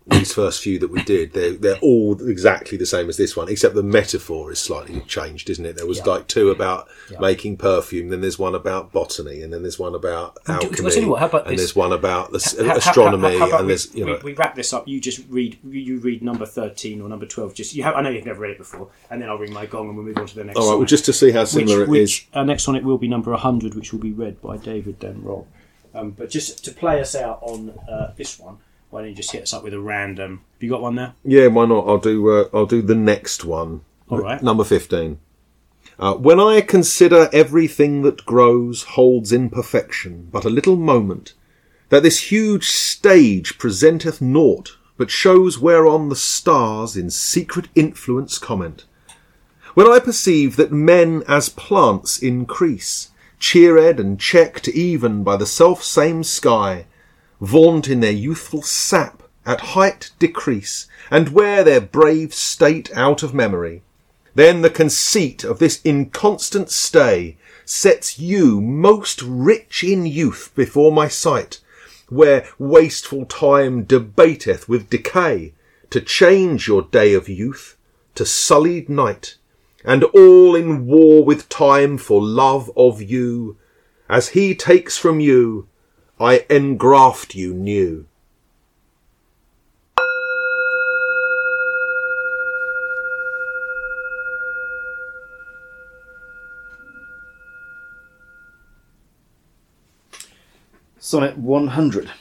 These first few that we did, they're they're all exactly the same as this one, except the metaphor is slightly changed, isn't it? There was Yeah. like two about Yeah. making perfume, then there's one about botany, and then there's one about Well, alchemy, you what, how about and this? there's one about the How- astronomy, how- how and we, there's you know. we, we wrap this up. You just read. You read number thirteen or number twelve. Just you have. I know you've never read it before, and then I'll ring my gong and we'll move on to the next. All right, well, just to see how similar which, it is. which our next sonnet will be number hundred, which will be read by David Robb. Um, but just to play us out on uh, this one, why don't you just hit us up with a random? Have you got one there? Yeah, why not? I'll do. Uh, I'll do the next one. All right. Number fifteen. Uh, when I consider everything that grows holds in perfection but a little moment, that this huge stage presenteth naught, but shows whereon the stars in secret influence comment. When I perceive that men as plants increase, cheered and checked even by the self same sky, vaunt in their youthful sap at height decrease, and wear their brave state out of memory. Then the conceit of this inconstant stay sets you most rich in youth before my sight, where wasteful time debateth with decay, to change your day of youth to sullied night, and all in war with time for love of you. As he takes from you, I engraft you new. Sonnet 100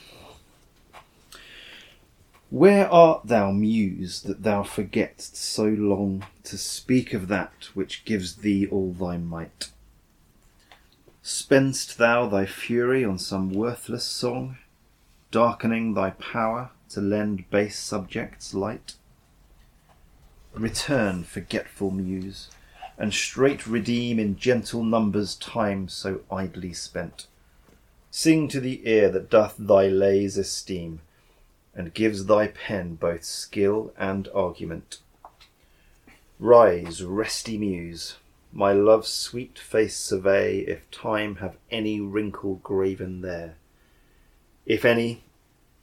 Where art thou, muse, that thou forget'st so long to speak of that which gives thee all thy might? Spend'st thou thy fury on some worthless song, darkening thy power to lend base subjects light? Return, forgetful Muse, and straight redeem in gentle numbers time so idly spent. Sing to the ear that doth thy lays esteem, and gives thy pen both skill and argument. Rise, resty muse, my love's sweet face survey, if time have any wrinkle graven there. If any,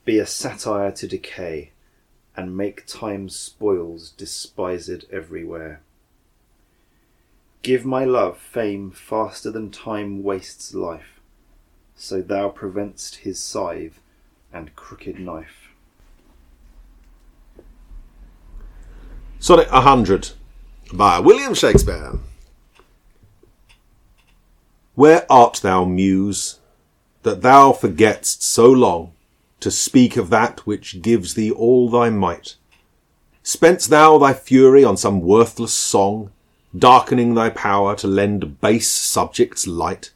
be a satire to decay, and make time's spoils despised everywhere. Give my love fame faster than time wastes life, so thou prevent'st his scythe and crooked knife. Sonnet 100 by William Shakespeare. Where art thou, Muse, that thou forgetst so long to speak of that which gives thee all thy might? Spent'st thou thy fury on some worthless song, darkening thy power to lend base subjects light?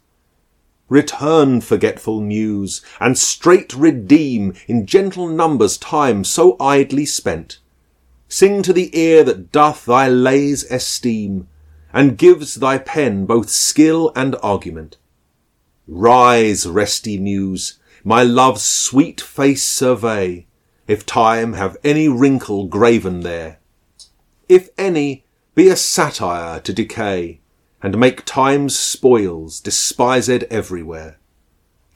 Return, forgetful Muse, and straight redeem in gentle numbers time so idly spent. Sing to the ear that doth thy lays esteem, and gives thy pen both skill and argument. Rise, resty Muse, my love's sweet face survey, if time have any wrinkle graven there. If any, be a satire to decay, and make time's spoils despised everywhere.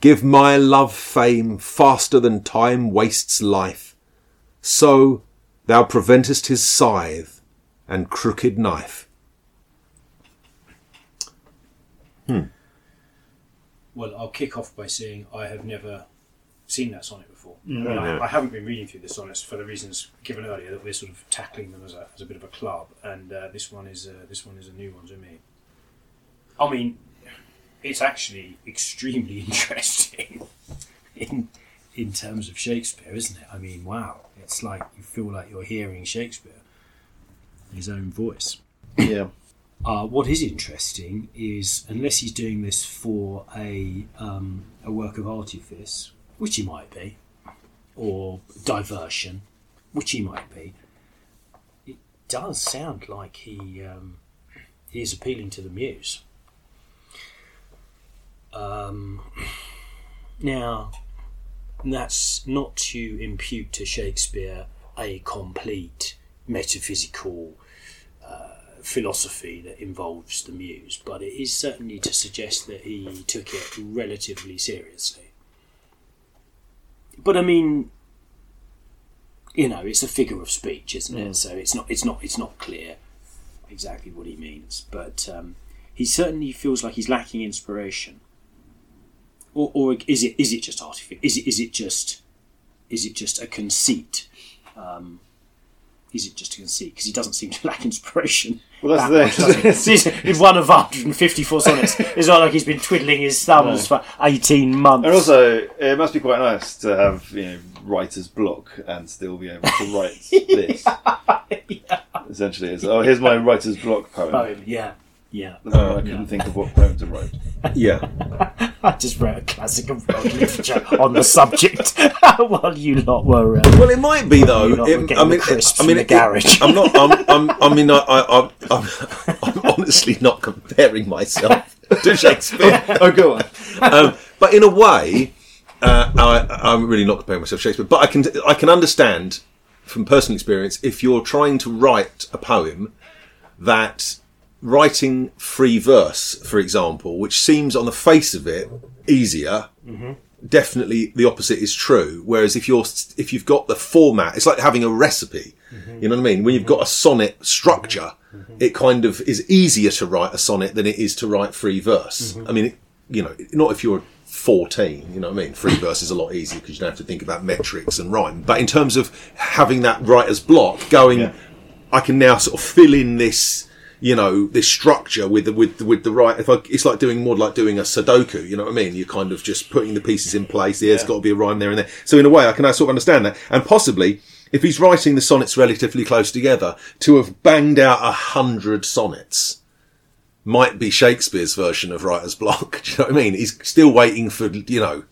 Give my love fame faster than time wastes life. So thou preventest his scythe and crooked knife. Well, I'll kick off by saying I have never seen that sonnet before. No, I, mean, I- no. I, haven't been reading through the sonnets for the reasons given earlier that we're sort of tackling them as a, as a bit of a club, and uh, this one is uh, this one is a new one to me. I mean, it's actually extremely interesting in in terms of Shakespeare, isn't it? I mean, wow, it's like you feel like you're hearing Shakespeare, his own voice. Yeah. Uh, what is interesting is, unless he's doing this for a um, a work of artifice, which he might be, or diversion, which he might be, it does sound like he um, he is appealing to the muse. Um, now, that's not to impute to Shakespeare a complete metaphysical philosophy that involves the muse, but it is certainly to suggest that he took it relatively seriously. But I mean, you know, it's a figure of speech, isn't it? So it's not, it's not, it's not clear exactly what he means. But um, he certainly feels like he's lacking inspiration. Or, or is it is it just artificial? Is it is it just is it just a conceit? Um, is it just a conceit? Because he doesn't seem to lack inspiration. Well, that's that the he? He's- one of 154 sonnets. It's not like he's been twiddling his thumbs for 18 months. And also, it must be quite nice to have you know writer's block and still be able to write this. Essentially, it's oh here's my writer's block poem. Poem, yeah, yeah. I couldn't think of what poem to write. Yeah. I just wrote a classic of world literature on the subject while you lot were. Uh, Well, it might be though. You lot were It- I mean, I mean, it- garage. I'm not. I'm. I'm I mean, I, I, I'm, I'm honestly not comparing myself to Shakespeare. Oh, go on. um, but in a way, uh, I, I'm really not comparing myself to Shakespeare. But I can. I can understand from personal experience if you're trying to write a poem that writing free verse, for example, which seems on the face of it easier, definitely the opposite is true. Whereas if you're if you've got the format, it's like having a recipe. You know what I mean? When you've got a sonnet structure, it kind of is easier to write a sonnet than it is to write free verse. I mean, it, you know, not if you're 14, you know what I mean? Free verse is a lot easier because you don't have to think about metrics and rhyme. But in terms of having that writer's block going, Yeah. I can now sort of fill in this, you know, this structure with the, with, the- with the right, if I, it's like doing more like doing a Sudoku, you know what I mean? You're kind of just putting the pieces in place. There's got to be a rhyme there and there. So in a way, I can sort of understand that. And possibly, if he's writing the sonnets relatively close together, to have banged out a hundred sonnets might be Shakespeare's version of writer's block. Do you know what I mean? He's still waiting for, you know,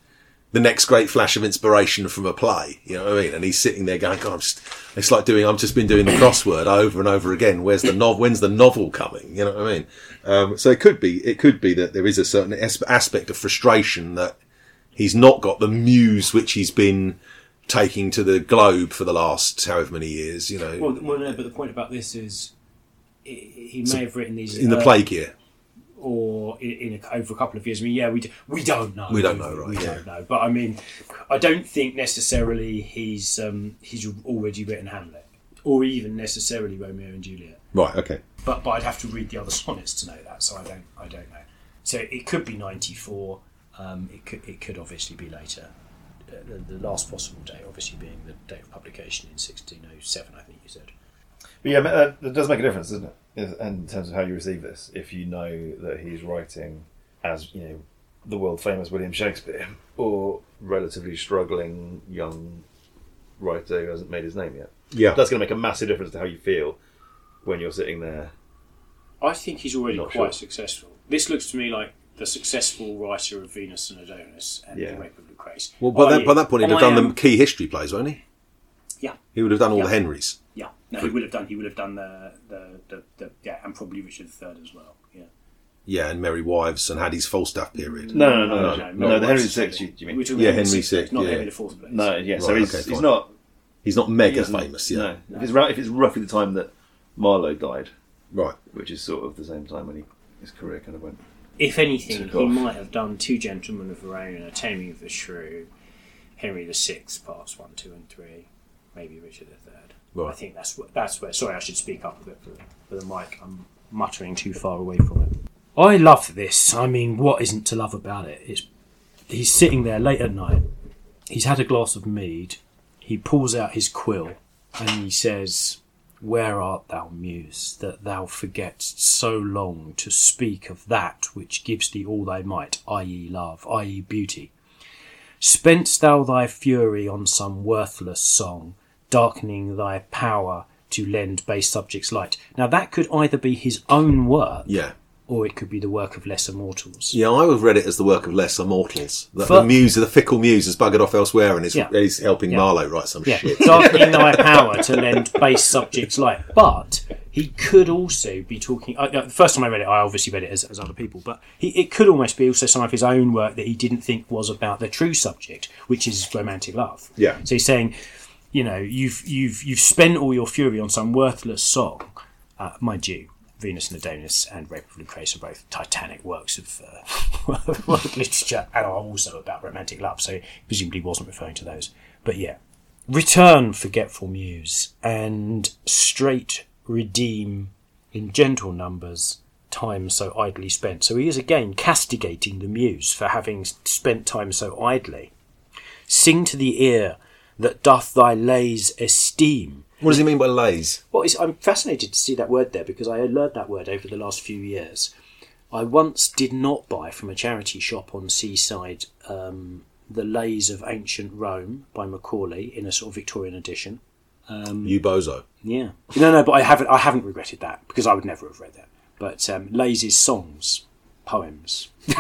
the next great flash of inspiration from a play. You know what I mean? And he's sitting there going, God, I'm just, it's like doing, I've just been doing the crossword over and over again. Where's the novel? When's the novel coming? You know what I mean? Um, so it could be, it could be that there is a certain as- aspect of frustration that he's not got the muse which he's been taking to the globe for the last however many years, you know, Well, well, no, but the point about this is he he may have written these in the uh, plague year. Or in, in a, over a couple of years. I mean, yeah, we d- we don't know. We don't know, right, We yeah. don't know. But I mean, I don't think necessarily he's um, he's already written Hamlet, or even necessarily Romeo and Juliet. Right. Okay. But but I'd have to read the other sonnets to know that. So I don't I don't know. So it could be ninety four. Um, it could it could obviously be later. Uh, The, the last possible date, obviously, being the date of publication in sixteen oh seven. I think you said. But yeah, that, that does make a difference, doesn't it? If- In terms of how you receive this, if you know that he's writing as you know the world famous William Shakespeare, or relatively struggling young writer who hasn't made his name yet, Yeah. that's going to make a massive difference to how you feel when you're sitting there. I think he's already Not quite sure. successful. This looks to me like the successful writer of Venus and Adonis and Yeah. the Rape of Lucrece. Well, by that, by that point, he'd have done am- the key history plays, won't he? Yeah, He would have done all Yeah. the Henrys. Yeah. No, he would have done. He would have done the the, the, the yeah, and probably Richard III as well. Yeah. Yeah, and Merry Wives and had his Falstaff period. No, no, no, no, no, no. not the Henry VI. You, you mean? Yeah, Henry Henry VI, VI, not yeah. Henry the Fourth. No, yeah. so Right, he's, okay, he's not He's not mega isn't- famous, yeah. No. If it's, if it's roughly the time that Marlowe died, Right. which is sort of the same time when he, his career kind of went. If anything, he off. might have done Two Gentlemen of Verona, Taming of the Shrew, Henry VI, parts one, two, and three, maybe Richard III. Right. I think that's that's where. Sorry, I should speak up a bit for, for the mic. I'm muttering too far away from it. I love this. I mean, what isn't to love about it? It's he's sitting there late at night. He's had a glass of mead. He pulls out his quill and he says, "Where art thou, Muse, that thou forgetst so long to speak of that which gives thee all thy might, i.e., love, i.e., beauty? Spent'st thou thy fury on some worthless song, darkening thy power to lend base subjects light?" Now that could either be his own work, Yeah. or it could be the work of lesser mortals. Yeah, I have read it as the work of lesser mortals. That But- the muse, the fickle muse, has buggered off elsewhere and is, Yeah. is helping Yeah. Marlowe write some Yeah, shit. darkening thy power to lend base subjects light. But he could also be talking. Uh, the first time I read it, I obviously read it as, as other people, but he, it could almost be also some of his own work that he didn't think was about the true subject, which is romantic love. Yeah. So he's saying, you know, you've you've you've spent all your fury on some worthless song, uh, mind you. Venus and Adonis and Rape of Lucrece are both titanic works of uh, work literature and are also about romantic love, so presumably wasn't referring to those. But yeah, return, forgetful muse, and straight redeem in gentle numbers time so idly spent. So he is again castigating the muse for having spent time so idly. Sing to the ear that doth thy lays esteem. What does he mean by lays? Well, I'm fascinated to see that word there because I learned that word over the last few years. I once did not buy from a charity shop on Seaside um, the Lays of Ancient Rome by Macaulay in a sort of Victorian edition. You bozo. Yeah, no, no, but I haven't. I haven't regretted that because I would never have read that. But um, Lays is songs, poems.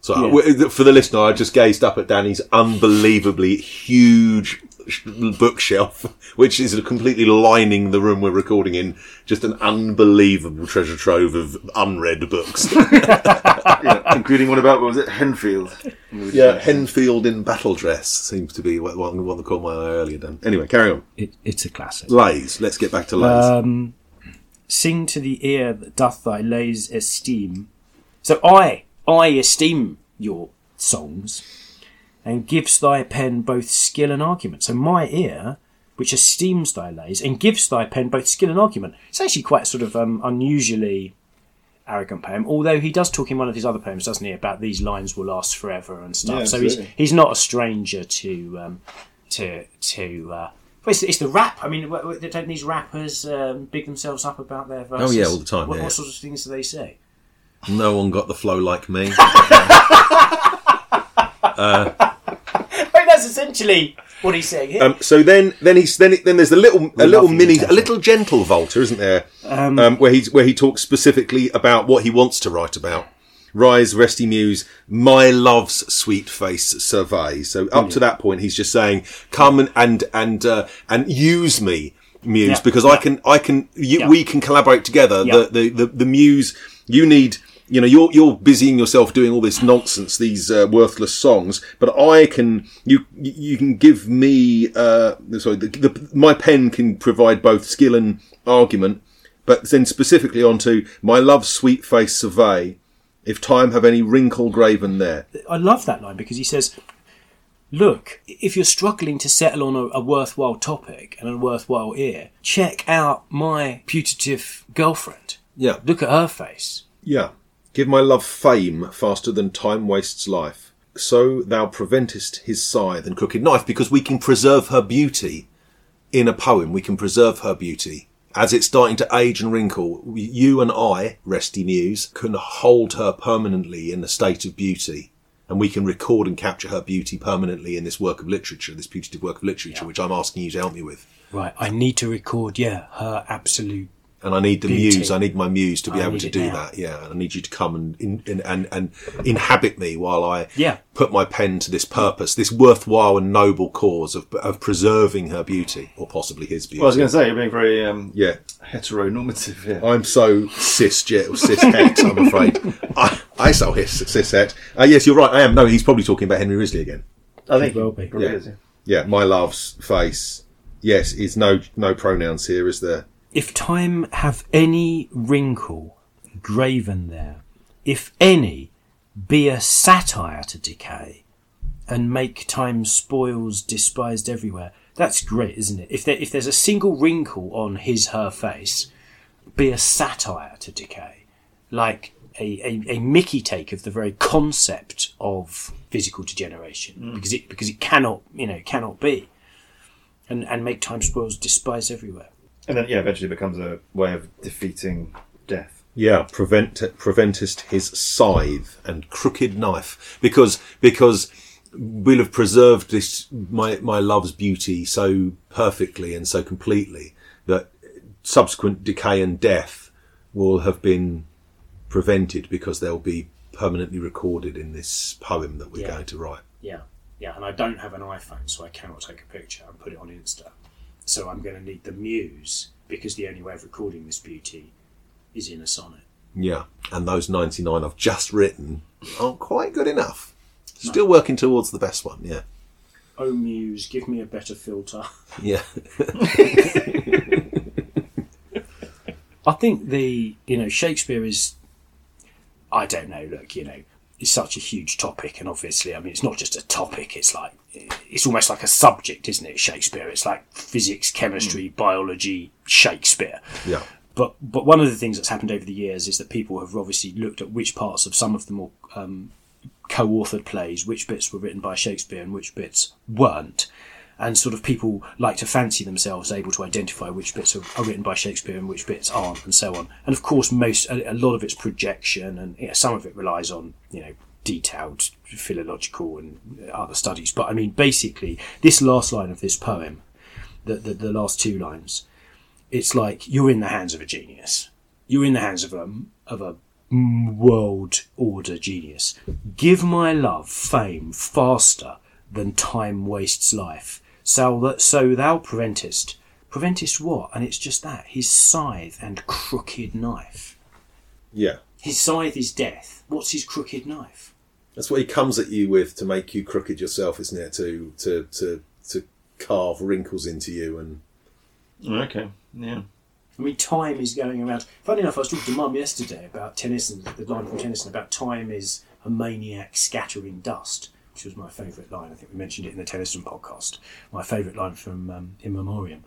So w- for the listener, I just gazed up at Danny's unbelievably huge bookshelf, which is completely lining the room we're recording in. Just an unbelievable treasure trove of unread books. yeah, including one about what was it, Henfield? yeah, Henfield in battle dress seems to be what, what, what they called my eye earlier. Dan. Anyway, carry on. It, it's a classic. Lays. Let's get back to lays. Um, sing to the ear that doth thy lays esteem. So I, I esteem your songs, and gives thy pen both skill and argument. So my ear, which esteems thy lays, and gives thy pen both skill and argument. It's actually quite sort of um, unusually arrogant poem. Although he does talk in one of his other poems, doesn't he, about these lines will last forever and stuff. Yeah, so he's he's not a stranger to um, to to uh, Well, it's, it's the rap. I mean, wh- wh- don't these rappers um, big themselves up about their verses? Oh, yeah, all the time, What, yeah, what yeah. sort of things do they say? No one got the flow like me. I mean, that's essentially what he's saying here. Um, so then, then he's then then there's a little a little love you, mini a little gentle Volta, isn't there? Um, where he's where he talks specifically about what he wants to write about. Rise, resty muse, my love's sweet face survey. So up to that point, he's just saying, "Come and and and uh, and use me, muse, Yeah. because I can I can you, Yeah. we can collaborate together. Yeah. The, the the the muse you need." You know, you're you're busying yourself doing all this nonsense, these uh, worthless songs. But I can, you you can give me, uh, sorry, the, the, my pen can provide both skill and argument. But then specifically onto my love's sweet face survey, if time have any wrinkle graven there. I love that line because he says, "Look, if you're struggling to settle on a, a worthwhile topic and a worthwhile ear, check out my putative girlfriend. Yeah, Look at her face." yeah. Give my love fame faster than time wastes life. So thou preventest his scythe and crooked knife, because we can preserve her beauty in a poem. We can preserve her beauty. As it's starting to age and wrinkle, you and I, Resty Muse, can hold her permanently in a state of beauty. And we can record and capture her beauty permanently in this work of literature, this putative work of literature, which I'm asking you to help me with. Right, I need to record, yeah, her absolute. And I need the Beauty. muse. I need my muse to be I able to do now. that. Yeah, and I need you to come and in, in, and and inhabit me while I Yeah. put my pen to this purpose, this worthwhile and noble cause of of preserving her beauty, or possibly his beauty. Well, I was going to say you're being very um, yeah, heteronormative here. I'm so cis jet or cis het. I'm afraid. I I so his cis het. Uh, yes, you're right. I am. No, he's probably talking about Henry Wriothesley again. I think well be. probably Yeah. is, yeah. Yeah, my love's face. Yes, is no no pronouns here, is there? If time have any wrinkle graven there, if any be a satire to decay, and make time's spoils despised everywhere. That's great, isn't it? If there, if there's a single wrinkle on his her face, be a satire to decay, like a, a, a Mickey take of the very concept of physical degeneration, mm. because it because it cannot you know cannot be, and and make time spoils despised everywhere. And then, yeah, eventually it becomes a way of defeating death. Yeah, prevent preventest his scythe and crooked knife because because we'll have preserved this my my love's beauty so perfectly and so completely that subsequent decay and death will have been prevented because they'll be permanently recorded in this poem that we're Yeah. going to write. Yeah, yeah, and I don't have an iPhone, so I cannot take a picture and put it on Insta. So I'm going to need the Muse because the only way of recording this beauty is in a sonnet. Yeah, and those ninety nine I've just written aren't quite good enough. Still working towards the best one. Yeah, Oh Muse, give me a better filter. yeah. I think the you know Shakespeare is I don't know look you know it's such a huge topic and obviously I mean it's not just a topic it's like it's almost like a subject isn't it Shakespeare? It's like physics chemistry biology Shakespeare. Yeah. but but one of the things that's happened over the years is that people have obviously looked at which parts of some of the more um, co-authored plays, which bits were written by Shakespeare and which bits weren't, and sort of people like to fancy themselves able to identify which bits are, are written by Shakespeare and which bits aren't, and so on. And of course, most a, a lot of it's projection, and yeah, some of it relies on you know detailed philological and other studies. But I mean, basically, this last line of this poem, the the, the last two lines it's like you're in the hands of a genius. You're in the hands of a of a world order genius. Give my love fame faster than time wastes life. So that so thou preventest preventest what? And it's just that his scythe and crooked knife. Yeah. His scythe is death. What's his crooked knife? That's what he comes at you with to make you crooked yourself, isn't it? To to to to carve wrinkles into you and Okay, yeah. I mean, time is going around. Funny enough, I was talking to Mum yesterday about Tennyson, the line from Tennyson about time is a maniac scattering dust, which was my favourite line. I think we mentioned it in the Tennyson podcast. My favourite line from um, In Memoriam.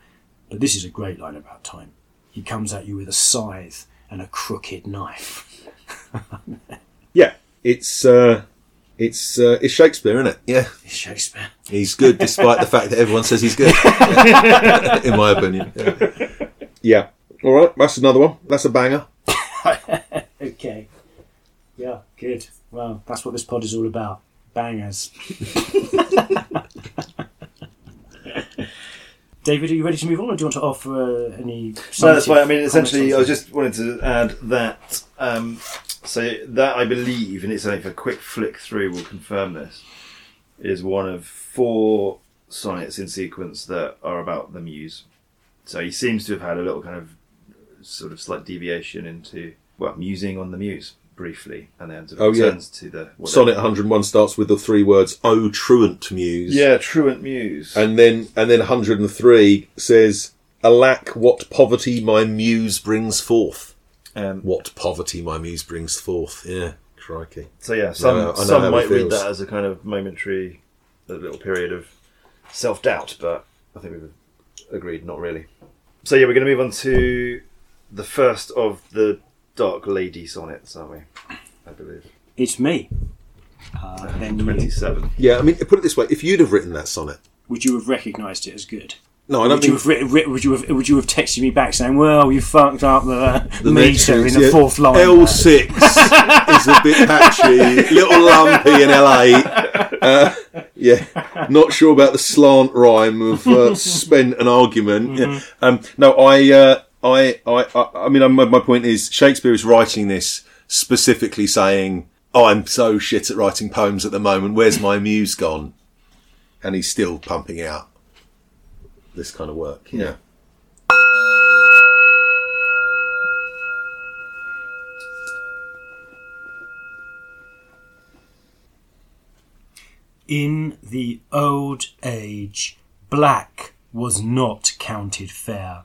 But this is a great line about time. He comes at you with a scythe and a crooked knife. yeah, it's uh, It's uh, it's Shakespeare, isn't it? Yeah, It's Shakespeare. he's good despite the fact that everyone says he's good. In my opinion. Yeah. yeah. All right, that's another one. That's a banger. Okay. Yeah, good. Well, that's what this pod is all about. Bangers. David, are you ready to move on, or do you want to offer uh, any? No, that's why. I mean, essentially, I was just wanted to add that. Um, so that I believe, and it's only for a quick flick through will confirm this, is one of four sonnets in sequence that are about the muse. So he seems to have had a little kind of sort of slight deviation into well, musing on the muse briefly, and then sort of Oh, yeah. returns to the what Sonnet 101 starts with the three words "O truant muse." Yeah, truant muse. and then and then 103 says, "Alack, what poverty my muse brings forth." Um, What poverty my muse brings forth. Yeah, crikey. So yeah, some know some might read that as a kind of momentary, a little period of self doubt, but I think we've agreed not really. So yeah, we're going to move on to the first of the Dark Lady sonnets, aren't we? I believe It's me. Uh, then you, twenty-seven. Yeah, I mean, put it this way: if you'd have written that sonnet, would you have recognised it as good? no, I don't Would you think have written, writ- would you have would you have texted me back saying, "Well, you fucked up the, the meter in metrics, the yeah. fourth line"? L six is a bit patchy, little lumpy in LA. Uh, yeah, not sure about the slant rhyme of uh, spent an argument. Yeah. Um, no, I, uh, I, I, I, I mean, my, my point is Shakespeare is writing this specifically saying, "Oh, I'm so shit at writing poems at the moment. Where's my muse gone?" And he's still pumping out this kind of work. Yeah. In the old age, black was not counted fair,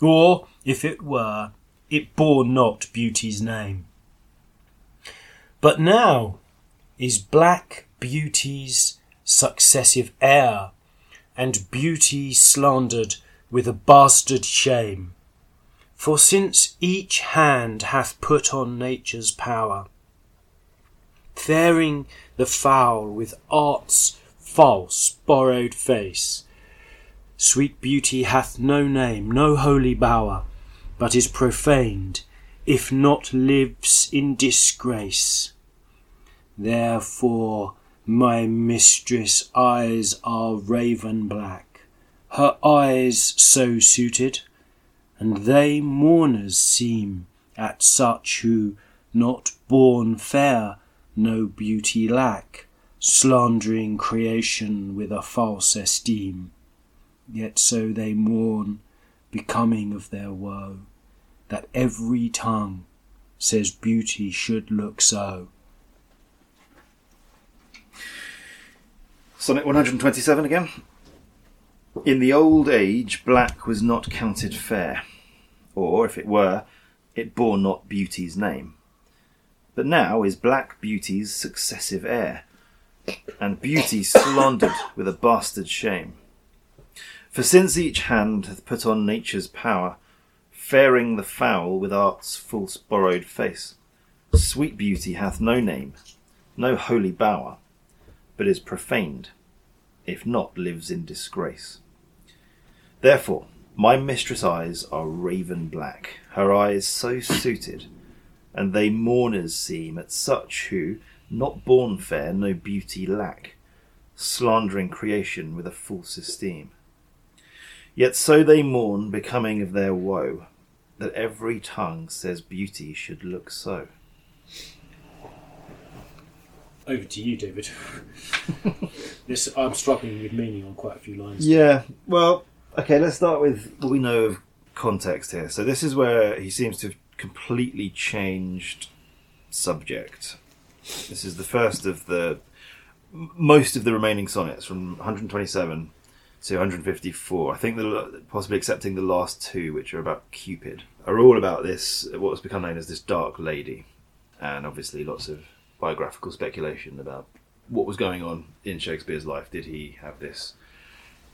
or, if it were, it bore not beauty's name. But now is black beauty's successive heir, and beauty slandered with a bastard shame. For since each hand hath put on nature's power, faring the foul with art's false borrowed face. Sweet beauty hath no name, no holy bower, but is profaned, if not lives in disgrace. Therefore my mistress' eyes are raven black, her eyes so suited, and they mourners seem at such who, not born fair, no beauty lack, slandering creation with a false esteem. Yet so they mourn, becoming of their woe, that every tongue says beauty should look so. Sonnet 127 again. In the old age, black was not counted fair, or if it were, it bore not beauty's name. But now is black beauty's successive heir, and beauty slandered with a bastard shame. For since each hand hath put on nature's power, faring the foul with art's false borrowed face, sweet beauty hath no name, no holy bower, but is profaned, if not lives in disgrace. Therefore, my mistress' eyes are raven black, her eyes so suited, and they mourners seem at such who, not born fair, no beauty lack, slandering creation with a false esteem. Yet so they mourn, becoming of their woe, that every tongue says beauty should look so. Over to you, David. this I'm struggling with meaning on quite a few lines. Yeah, well, okay, let's start with what we know of context here. So, this is where he seems to have completely changed subject. This is the first of the most of the remaining sonnets from 127 to 154. I think the possibly excepting the last two, which are about Cupid, are all about this what has become known as this dark lady, and obviously lots of biographical speculation about what was going on in Shakespeare's life. Did he have this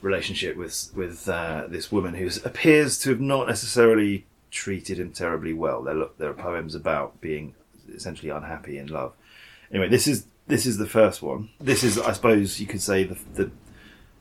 relationship with with uh, this woman who appears to have not necessarily treated him terribly well? There, there are poems about being essentially unhappy in love. Anyway, this is this is the first one. This is, I suppose, you could say the the,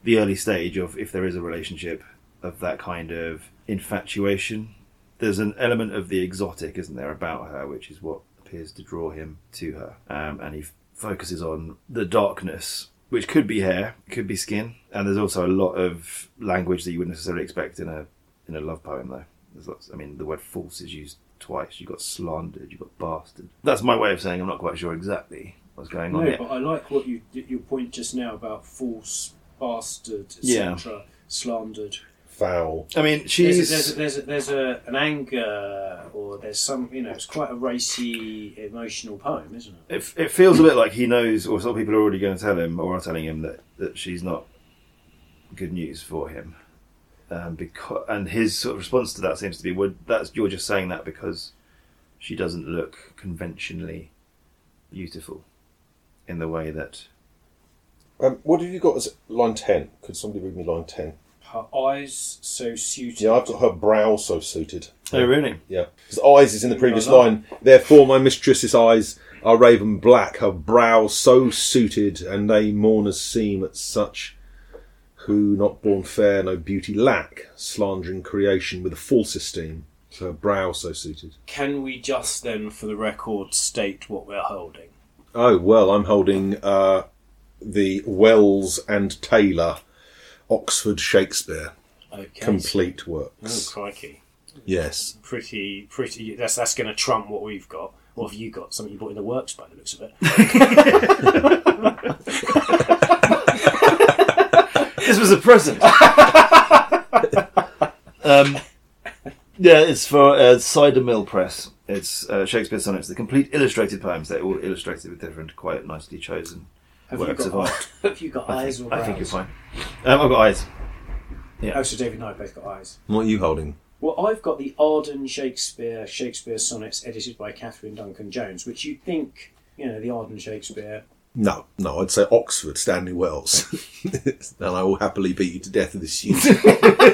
the early stage of if there is a relationship of that kind of infatuation. There's an element of the exotic, isn't there, about her, which is what appears to draw him to her, um, and he f- focuses on the darkness, which could be hair, could be skin, and there's also a lot of language that you wouldn't necessarily expect in a in a love poem, though. There's lots. I mean, the word false is used twice. You've got slandered. You've got bastard. That's my way of saying I'm not quite sure exactly what's going on No, but I like what you your point just now about false, bastard, Yeah. etc., slandered. Foul. I mean, There's a, there's a, there's, a, there's a, an anger, or there's some, you know, it's quite a racy, emotional poem, isn't it? it, it feels a bit like he knows, or some people are already going to tell him, or are telling him that, that she's not good news for him. Um, because and his sort of response to that seems to be, "Well, that's you're just saying that because she doesn't look conventionally beautiful in the way that." Um, what have you got as line 10? Could somebody read me line 10? Her eyes so suited. Yeah, I've got her brow so suited. Oh, really? Yeah. Because eyes is in the previous like that. line. Therefore, my mistress's eyes are raven black, her brow so suited, and they mourners seem at such who, not born fair, no beauty lack, slandering creation with a false esteem. So her brow so suited. Can we just then, for the record, state what we're holding? Oh, well, I'm holding uh, the Wells and Taylor Oxford Shakespeare Okay. complete Oh, works. Oh crikey. Yes. Pretty, pretty. That's that's going to trump what we've got. What have you got? Something you bought in the works by the looks of it. This was a present. um, yeah, it's for uh, Cider Mill Press. It's uh, Shakespeare sonnets, the complete illustrated poems. They're all illustrated with different, quite nicely chosen Have you works got, of art. have you got I eyes think, or I think you're brows? fine. Um, I've got eyes. Yeah. Oh, so David and I both got eyes. What are you holding? Well, I've got the Arden Shakespeare Shakespeare sonnets edited by Katherine Duncan Jones, which you'd think, you know, the Arden Shakespeare. No, no, I'd say Oxford, Stanley Wells. and I will happily beat you to death with this huge,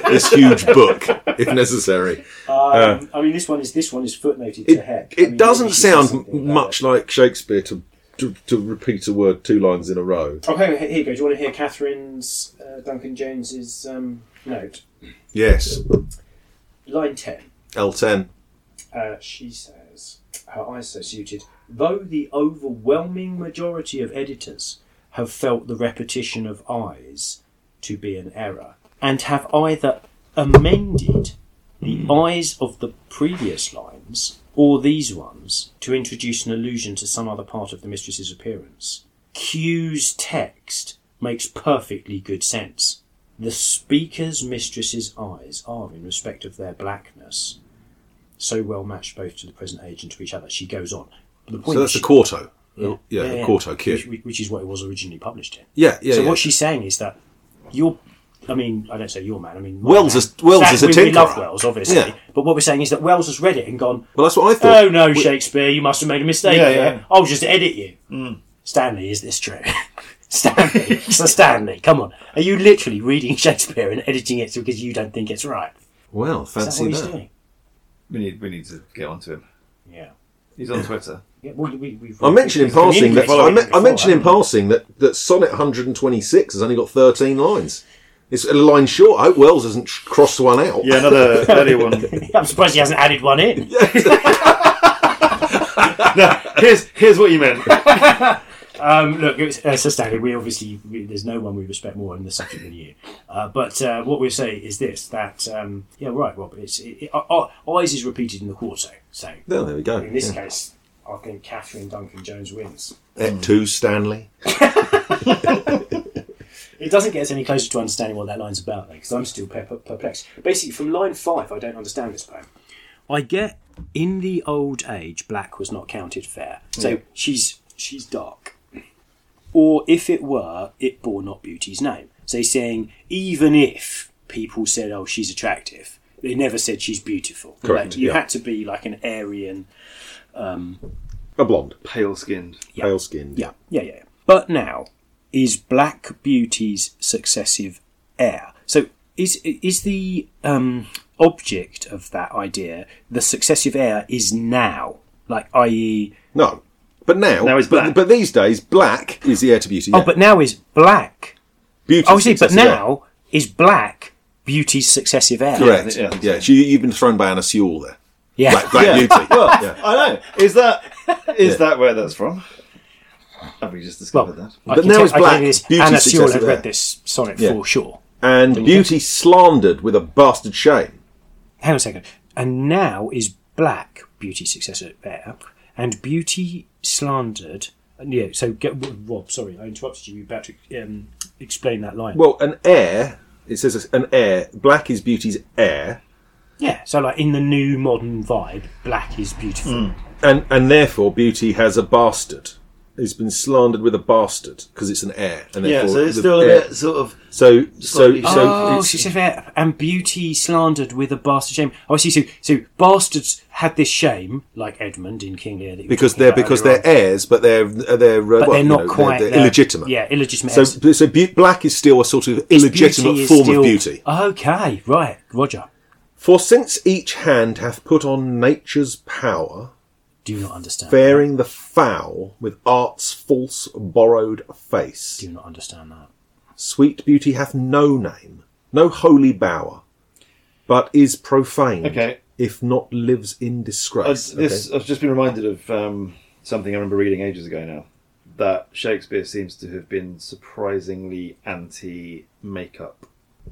this huge book, if necessary. Um, I mean, this one is this one is footnoted to It, heck. I it mean, doesn't she says sound something about much like Shakespeare to, to to repeat a word two lines in a row. it. Okay, here you go. Do you want to hear Katherine's uh, Duncan Jones's um, note? Yes, Line ten. L10. Uh, she says, her eyes so suited, though the overwhelming majority of editors have felt the repetition of eyes to be an error, and have either amended the eyes of the previous lines or these ones to introduce an allusion to some other part of the mistress's appearance. Q's text makes perfectly good sense. The speaker's mistress's eyes are, in respect of their blackness, so well matched both to the present age and to each other. She goes on. The point So that's she- the quarto. yeah, oh, Yeah, the quarto Q. which, which is what it was originally published in. Yeah, yeah. so yeah. what she's saying is that you're. I mean, I don't say your man. I mean, my Wells man. is- Wells That- is a we, we love. Wells, obviously. Yeah. But what we're saying is that Wells has read it and gone, well, that's what I thought. "Oh no, Shakespeare, you must have made a mistake. Yeah, yeah. I'll just edit you." Mm. Stanley, is this true? Stanley, so Stanley, come on. Are you literally reading Shakespeare and editing it because you don't think it's right? Well, Is that fancy what he's that. doing? We need we need to get onto him. Yeah. He's on Twitter. yeah well, we, we've, I mentioned in passing that I, me- him I mentioned in passing that, that Sonnet 126 has only got 13 lines. It's a line short. I hope Wells hasn't tr- crossed one out. Yeah, another earlier one. I'm surprised he hasn't added one in. no, here's here's what you meant. Um, look, it's, uh, so Stanley, we obviously we, there's no one we respect more in the subject than you. Uh, but uh, what we say is this: that um, yeah, right, Rob. It's it, it, uh, uh, eyes is repeated in the quarto. So Well, there we go. in this Yeah. case, I think Katherine Duncan Jones wins. Et tu, Stanley. It doesn't get us any closer to understanding what that line's about, though, because I'm still per- per- perplexed. Basically, from line five, I don't understand this poem. I get in the old age, black was not counted fair. So Yeah. she's she's dark, or if it were, it bore not beauty's name. So he's saying even if people said, "Oh, she's attractive," they never said she's beautiful. Correct, Like, you yeah. had to be like an Aryan. Um, A blonde. Pale skinned. Yeah. Pale skinned. Yeah, yeah, yeah. But now, is Black Beauty's successive heir? So is is the um, object of that idea the successive heir is now, like i.e. No. But now, Now is but, black. but these days, black is the heir to beauty. Oh, but now is black. beauty. Oh, see, but successive heir. now is black beauty's successive heir. correct. Yeah, Yeah, yeah. So you, you've been thrown by Anna Sewell there. Yeah. Black, black Yeah. beauty. Well, Yeah. I know. Is that is Yeah. that where that's from? Have we just Well, discovered that? But now tell- it's black. tell you this, Beauty Anna Sewell had read this sonnet Yeah. for sure. And beauty slandered with a bastard shame. Hang on a second. And now is black beauty successor there, and beauty slandered. Yeah, so get Rob. Sorry, I interrupted you. You were about to um, explain that line. Well, an heir. It says an heir. Black is beauty's heir, yeah, so like in the new modern vibe, black is beautiful. and and therefore beauty has a bastard. It's been slandered with a bastard because it's an heir, and Yeah, therefore so it's the still a heir- bit sort of. So so Slightly- so oh, it's- successive heir, and beauty slandered with a bastard shame. Oh, I see. So, so bastards had this shame, like Edmund in King Lear, that you were because talking they're about because earlier they're on. heirs, but they're they're uh, but well, they're you not know, quite they're, they're- illegitimate. Yeah, illegitimate. So heirs. so be- black is still a sort of Beauty illegitimate is form still- of beauty. Okay, right, Roger. For since each hand hath put on nature's power, Do not understand. bearing the foul with art's false borrowed face, Do not understand that. sweet beauty hath no name, no holy bower, but is profane. Okay. if not lives in I, disgrace. this Okay. I've just been reminded of um, something I remember reading ages ago now. That Shakespeare seems to have been surprisingly anti-makeup.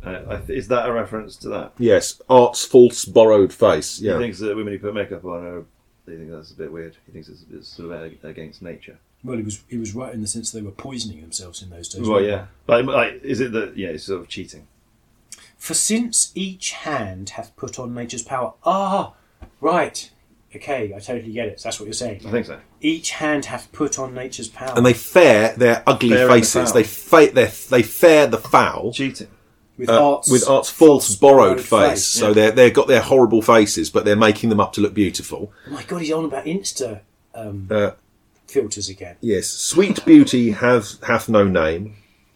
Uh, th- is that a reference to that? Yes, art's false borrowed face. Yeah. He thinks that women who put makeup on are. They think that's a bit weird. He thinks it's, it's sort of against nature. Well, he was he was right in the sense they were poisoning themselves in those days. Well, yeah. Like, like, is it that? Yeah, it's sort of cheating. For since each hand hath put on nature's power. Ah, right. Okay, I totally get it. So That's what you're saying. I think so. Each hand hath put on nature's power. and they fare their ugly Fare in the faces. They fa- they they fare the foul. Cheating. With uh, art's with art's false, borrowed, face. So they're they've got their horrible faces, but they're making them up to look beautiful. Oh my god, he's on about Insta um, Uh, filters again. yes, sweet beauty hath hath no name.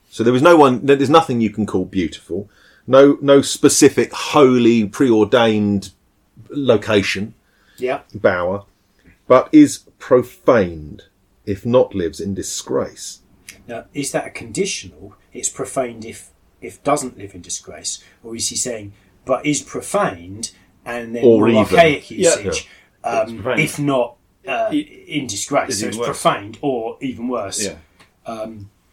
So there is no one. There's nothing you can call beautiful. No no specific holy preordained location Yeah. bower, but is profaned if not lives in disgrace. Now, is that a conditional? It's profaned if if doesn't live in disgrace, or is he saying but is profaned and then Or more even. archaic Yeah. usage, It's um, if not uh, in disgrace? Is So it's worse. profaned, or even worse. Yeah.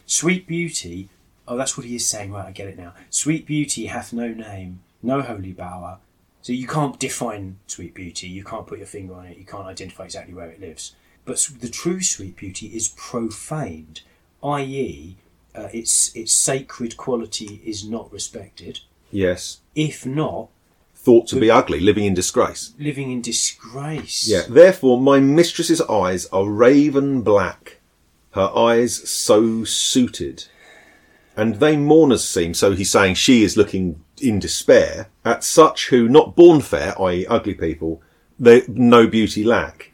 Sweet beauty. Oh, that's what he is saying. Right, I get it now. Sweet beauty hath no name, no holy bower. So you can't define sweet beauty. You can't put your finger on it. You can't identify exactly where it lives. But the true sweet beauty is profaned, i.e., uh, its its sacred quality is not respected. Yes, If not, thought to be ugly, living in disgrace. living in disgrace. Yeah. Therefore, my mistress's eyes are raven black, her eyes so suited, and they mourners seem. So he's saying she is looking in despair at such who, not born fair, i.e., ugly people, they no beauty lack,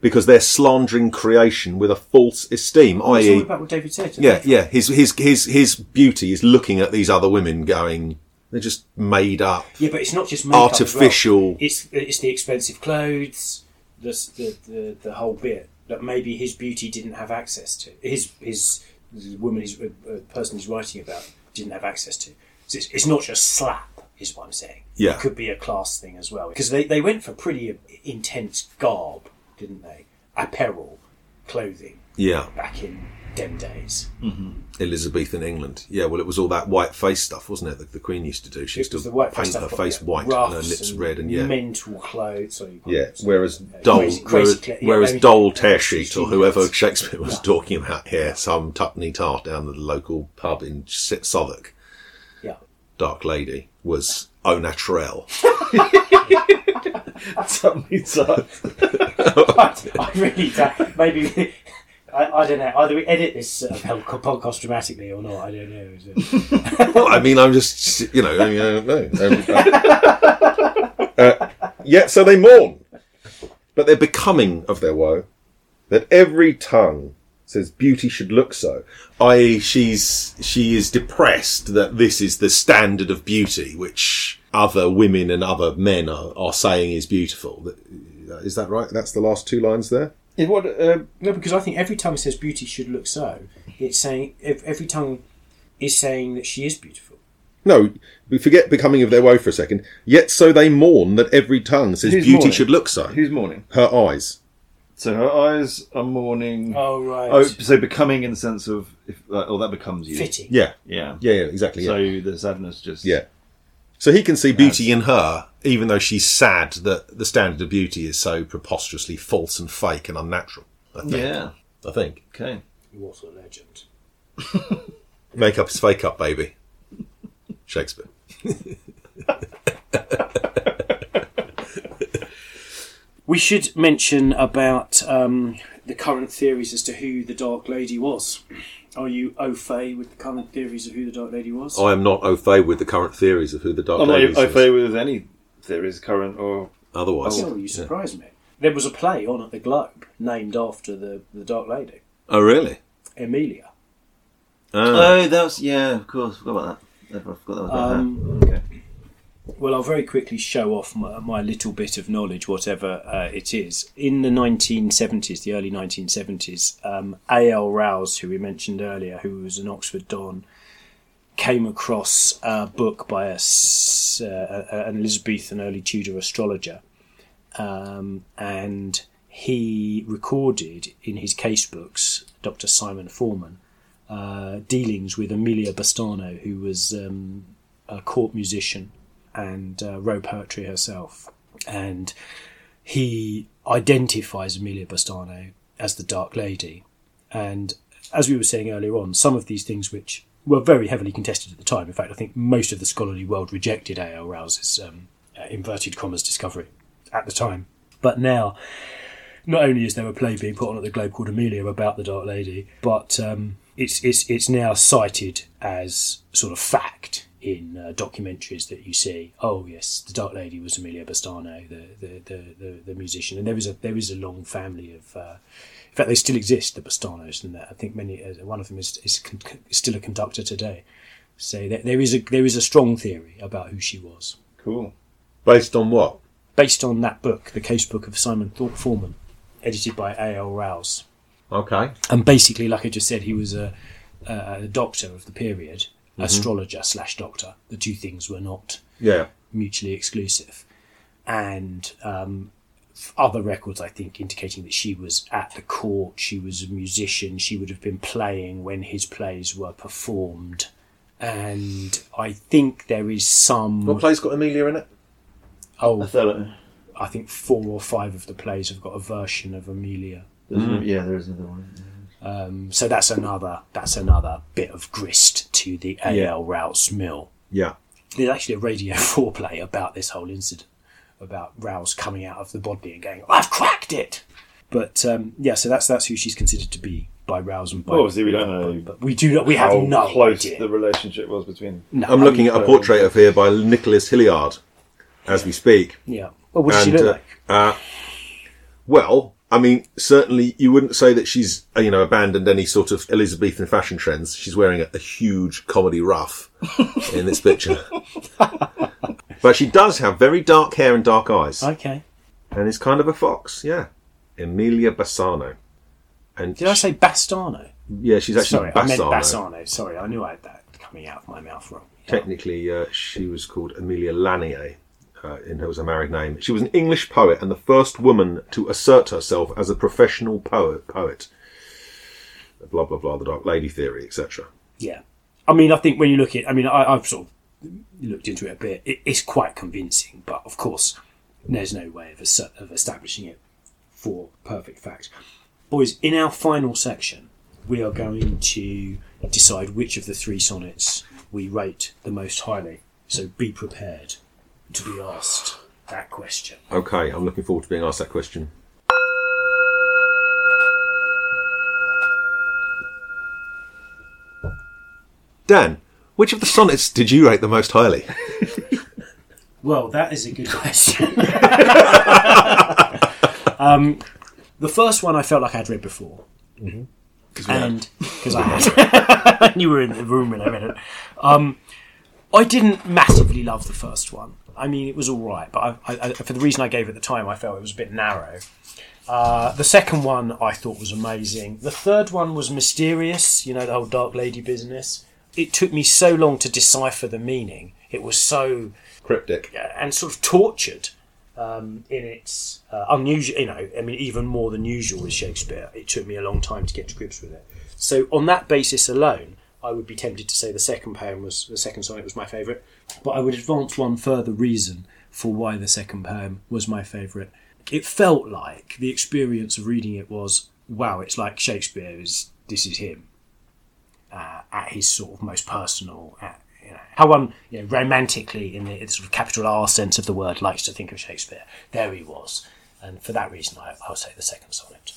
because they're slandering creation with a false esteem, i.e., about what David said. yeah, yeah. His his his his beauty is looking at these other women, going, they're just made up. Yeah, but it's not just makeup as well. Artificial. It's it's the expensive clothes, the, the the the whole bit that maybe his beauty didn't have access to. His his the woman he's uh, uh, person he's writing about didn't have access to. So it's, it's not just slap, is what I'm saying. Yeah. it could be a class thing as well because they they went for pretty intense garb, didn't they? Apparel, clothing Yeah, back in them days. Elizabethan England. Yeah, well, it was all that white face stuff, wasn't it? That the Queen used to do. She used to paint stuff, her but, face yeah, white and her lips red, and yeah, mental clothes. Yeah. Whereas uh, Doll, crazy- whereas, yeah, whereas Doll Tearsheet or whoever. Shakespeare was talking about here, some tuppenny tart down at the local pub in Southwark, Yeah. Dark Lady, was au naturel. Something sucks. I really don't. Maybe I, I don't know. Either we edit this uh, podcast dramatically or not. I don't know. Is it? well, I mean, I'm just, you know, I mean, I don't know. Um, uh, yeah, so they mourn, but they're becoming of their woe. That every tongue says beauty should look so. I.e., she's she is depressed that this is the standard of beauty, which other women and other men are, are saying is beautiful. Is that right? That's the last two lines there. Yeah, what? Uh, No, because I think every tongue says beauty should look so. It's saying every tongue is saying that she is beautiful. No, we forget becoming of their woe for a second. Yet so they mourn that every tongue says Who's beauty mourning? should look so. who's mourning? Her eyes. So her eyes are mourning. Oh right. Oh, so becoming in the sense of, if, uh, oh, that becomes you. fitting. Yeah, Yeah. yeah, yeah, exactly. So Yeah. the sadness just. yeah. So he can see beauty in her, even though she's sad that the standard of beauty is so preposterously false and fake and unnatural. I think. Yeah. I think. Okay. What a legend. Make up is fake up, baby. Shakespeare. We should mention about um, the current theories as to who the Dark Lady was. Are you au fait with the current theories of who the Dark Lady was? I am not au fait with the current theories of who the Dark I'm Lady not is. au fait with any theories, current or. Otherwise. Oh, you surprised me. There was a play on at the Globe named after the, the Dark Lady, Oh, really? Emilia. Ah. Oh, that was yeah. Of course, forgot about that. I forgot that was about Um, her. Okay. Well, I'll very quickly show off my, my little bit of knowledge, whatever uh, it is. In the 1970s, the early 1970s, um, A.L. Rowse, who we mentioned earlier, who was an Oxford Don, came across a book by a, uh, an Elizabethan early Tudor astrologer, um, and he recorded in his casebooks, Dr. Simon Forman, uh, dealings with Amelia Bastano, who was um, a court musician and uh, wrote poetry herself. And he identifies Amelia Bastano as the Dark Lady. And as we were saying earlier on, some of these things which were very heavily contested at the time, in fact, I think most of the scholarly world rejected A.L. Rowse's um, uh, inverted commas discovery at the time. But now, not only is there a play being put on at the Globe called Amelia about the Dark Lady, but um, it's it's it's now cited as sort of fact in uh, documentaries that you see. Oh yes, the Dark Lady was Amelia Bastano, the the, the, the, the musician, and there is a there is a long family of. Uh, in fact, they still exist, the Bastanos, and I think many. Uh, one of them is, is, con- is still a conductor today. So there, there is a there is a strong theory about who she was, Cool. Based on what? based on that book, the case book of Simon Thorpe Forman, edited by A. L. Rowse. Okay. and basically, like I just said, he was a, a, a doctor of the period, astrologer slash doctor. The two things were not Yeah. mutually exclusive, and um, other records I think indicating that she was at the court. She was a musician. She would have been playing when his plays were performed, and I think there is some. What play's got Amelia in it? oh, I. I think four or five of the plays have got a version of Amelia. there's- Yeah, there's another one. Um, so that's another that's another bit of grist to the AL Rowse mill. Yeah. There's actually a Radio 4 play about this whole incident, about Rowse coming out of the body and going, "I've cracked it." But um, yeah, so that's that's who she's considered to be by Rowse and by. Well, obviously we don't know but we do not. We have no close idea. the relationship was between. No, I'm looking at a portrait of here by Nicholas Hilliard as we speak. Yeah. Well, what does she look uh, like? Uh, well, I mean, certainly you wouldn't say that she's, uh, you know, abandoned any sort of Elizabethan fashion trends. She's wearing a, a huge comedy ruff in this picture. but she does have very dark hair and dark eyes. Okay. And is kind of a fox, yeah. Emilia Bassano. And Did I say Bastano? yeah, she's actually Sorry, I meant Bassano. Bassano. Sorry, I knew I had that coming out of my mouth wrong. Yeah. Technically, uh, she was called Amelia Lanier. Uh, in her was a married name. She was an English poet and the first woman to assert herself as a professional poet. Poet. Blah blah blah. The Dark Lady theory, etc. Yeah, I mean, I think when you look at, I mean, I, I've sort of looked into it a bit. It, it's quite convincing, but of course, there's no way of, of establishing it for perfect fact. Boys, in our final section, we are going to decide which of the three sonnets we rate the most highly. So be prepared to be asked that question. Okay, I'm looking forward to being asked that question. Dan, which of the sonnets did you rate the most highly? Well, that is a good question. um, the first one I felt like I'd read before. and because I had, and you were in the room when I read it. Um, I didn't massively love the first one. I mean, it was all right, but I, I, I, for the reason I gave at the time, I felt it was a bit narrow. Uh, the second one I thought was amazing. The third one was mysterious, you know, the whole Dark Lady business. It took me so long to decipher the meaning. It was so Cryptic. and sort of tortured um, in its uh, unusual. You know, I mean, even more than usual with Shakespeare. It took me a long time to get to grips with it. So on that basis alone, I would be tempted to say the second poem was the second sonnet was my favourite. But I would advance one further reason for why the second poem was my favourite. It felt like the experience of reading it was wow. It's like Shakespeare is this is him uh, at his sort of most personal. At, know, how one you know, romantically, in the, sort of capital R sense of the word, likes to think of Shakespeare. There he was, and for that reason, I, I'll say the second sonnet.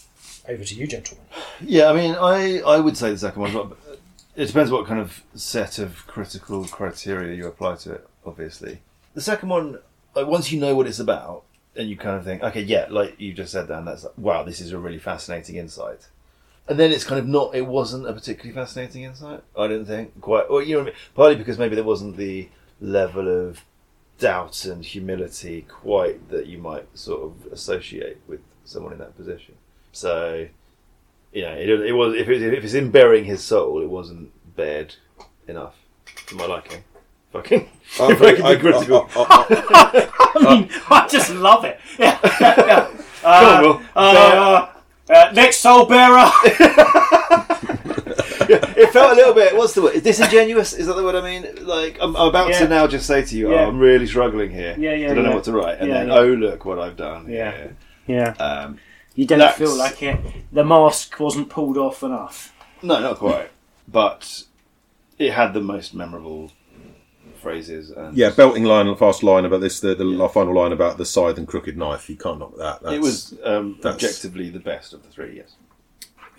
Over to you, gentlemen. Yeah, I mean, I, I would say the second one, but it depends what kind of set of critical criteria you apply to it, obviously. The second one, like, once you know what it's about, and you kind of think, okay, yeah, like you just said, Dan, that's like, wow, this is a really fascinating insight. And then it's kind of not, it wasn't a particularly fascinating insight, I didn't think. Quite, well, you know what I mean? Partly because maybe there wasn't the level of doubt and humility quite that you might sort of associate with someone in that position. So, you know, it, it was if, it, if it's in burying his soul, it wasn't bared enough to my liking. Fucking, I if I can be critical. I mean, I just love it. Yeah, yeah, yeah. Go on, Will. Uh, uh, next soul bearer. it felt a little bit. What's the word? Disingenuous? Is that the word I mean? Like I'm, I'm about Yeah. to now just say to you, Yeah. oh, I'm really struggling here. Yeah, yeah, I don't know what to write, and Yeah, then yeah. oh look what I've done. Yeah. yeah, Um, you don't That's- feel like it. The mask wasn't pulled off enough. no, not quite, but it had the most memorable phrases. And Yeah, belting line, and fast line about this. The, the final line about the scythe and crooked knife. You can't knock that. That's, it was um, objectively the best of the three. Yes.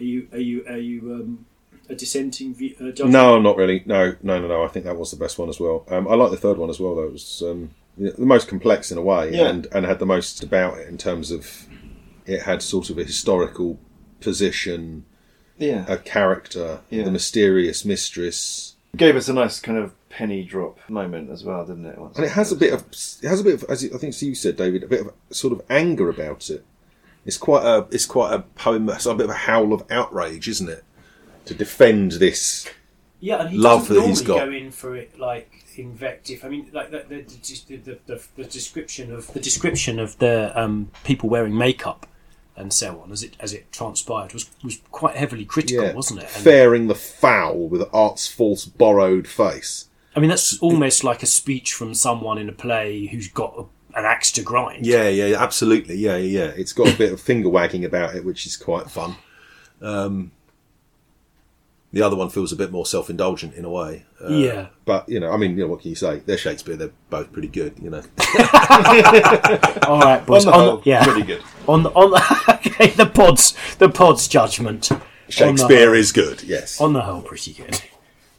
Are you are you are you um, a dissenting view, uh, judge? No, not really. No, no, no, no. I think that was the best one as well. Um, I like the third one as well. Though it was um, the most complex in a way, Yeah. and and had the most about it in terms of it had sort of a historical position, Yeah. a character, Yeah. the mysterious mistress, It Gave us a nice kind of penny drop moment as well, didn't it? Once and it has a bit of it has a bit of as I think you said, David, a bit of sort of anger about it. It's quite a it's quite a poem. It's a bit of a howl of outrage, isn't it? To defend this. Yeah, and he Love that he's normally got. go in for it like invective. I mean, like the the, the, the, the, the description of the description of the um, people wearing makeup and so on as it as it transpired was was quite heavily critical, Yeah, wasn't it? And, faring the foul with art's false borrowed face. I mean, that's almost like a speech from someone in a play who's got a, an axe to grind. Yeah, yeah, absolutely. Yeah, yeah, yeah. It's got a bit of finger wagging about it, which is quite fun. Um, the other one feels a bit more self indulgent in a way. Uh, yeah. But, you know, I mean, you know, what can you say? They're Shakespeare, they're both pretty good, you know. All right, boys. On the On whole, the- yeah. pretty good. On the, on the, okay, the pods the pods judgment. Shakespeare whole- is good, yes. on the whole, pretty good.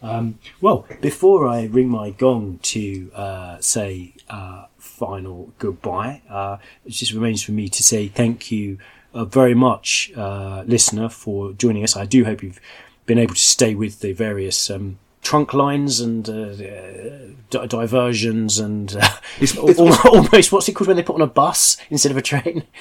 Um, well, before I ring my gong to uh, say uh, final goodbye, uh, it just remains for me to say thank you uh, very much, uh, listener, for joining us. I do hope you've been able to stay with the various um, trunk lines and uh, uh, di- diversions and uh, It's- al- almost what's it called when they put on a bus instead of a train?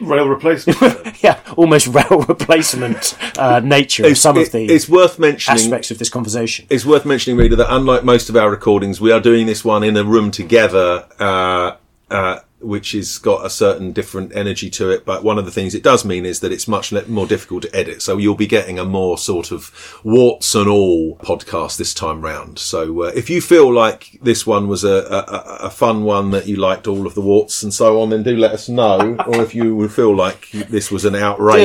Rail replacement. yeah, almost rail replacement uh, nature of some It- of the it's worth mentioning. aspects of this conversation. It's worth mentioning, reader, that unlike most of our recordings, we are doing this one in a room together, uh, uh, which has got a certain different energy to it. But one of the things it does mean is that it's much more difficult to edit. So you'll be getting a more sort of warts and all podcast this time round. So uh, if you feel like this one was a, a, a- fun one that you liked all of the warts and so on, then do let us know. or if you would feel like this was an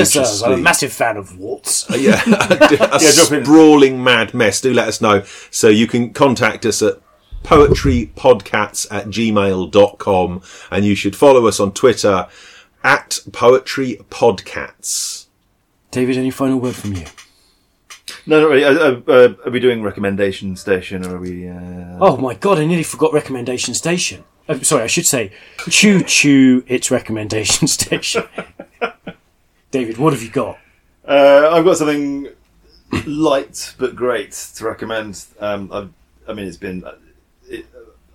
sirs, I'm a massive fan of warts. yeah, a, a in. sprawling mad mess, do let us know. So you can contact us at poetrypodcats at gmail.com and you should follow us on Twitter at poetrypodcats. David, any final word from you? No, not really. Uh, uh, uh, are we doing recommendation station or are we? Uh... Oh my god, I nearly forgot recommendation station. Sorry, I should say choo choo. It's recommendation station. David, what have you got? Uh, I've got something light but great to recommend. Um, I've, I mean, it's been.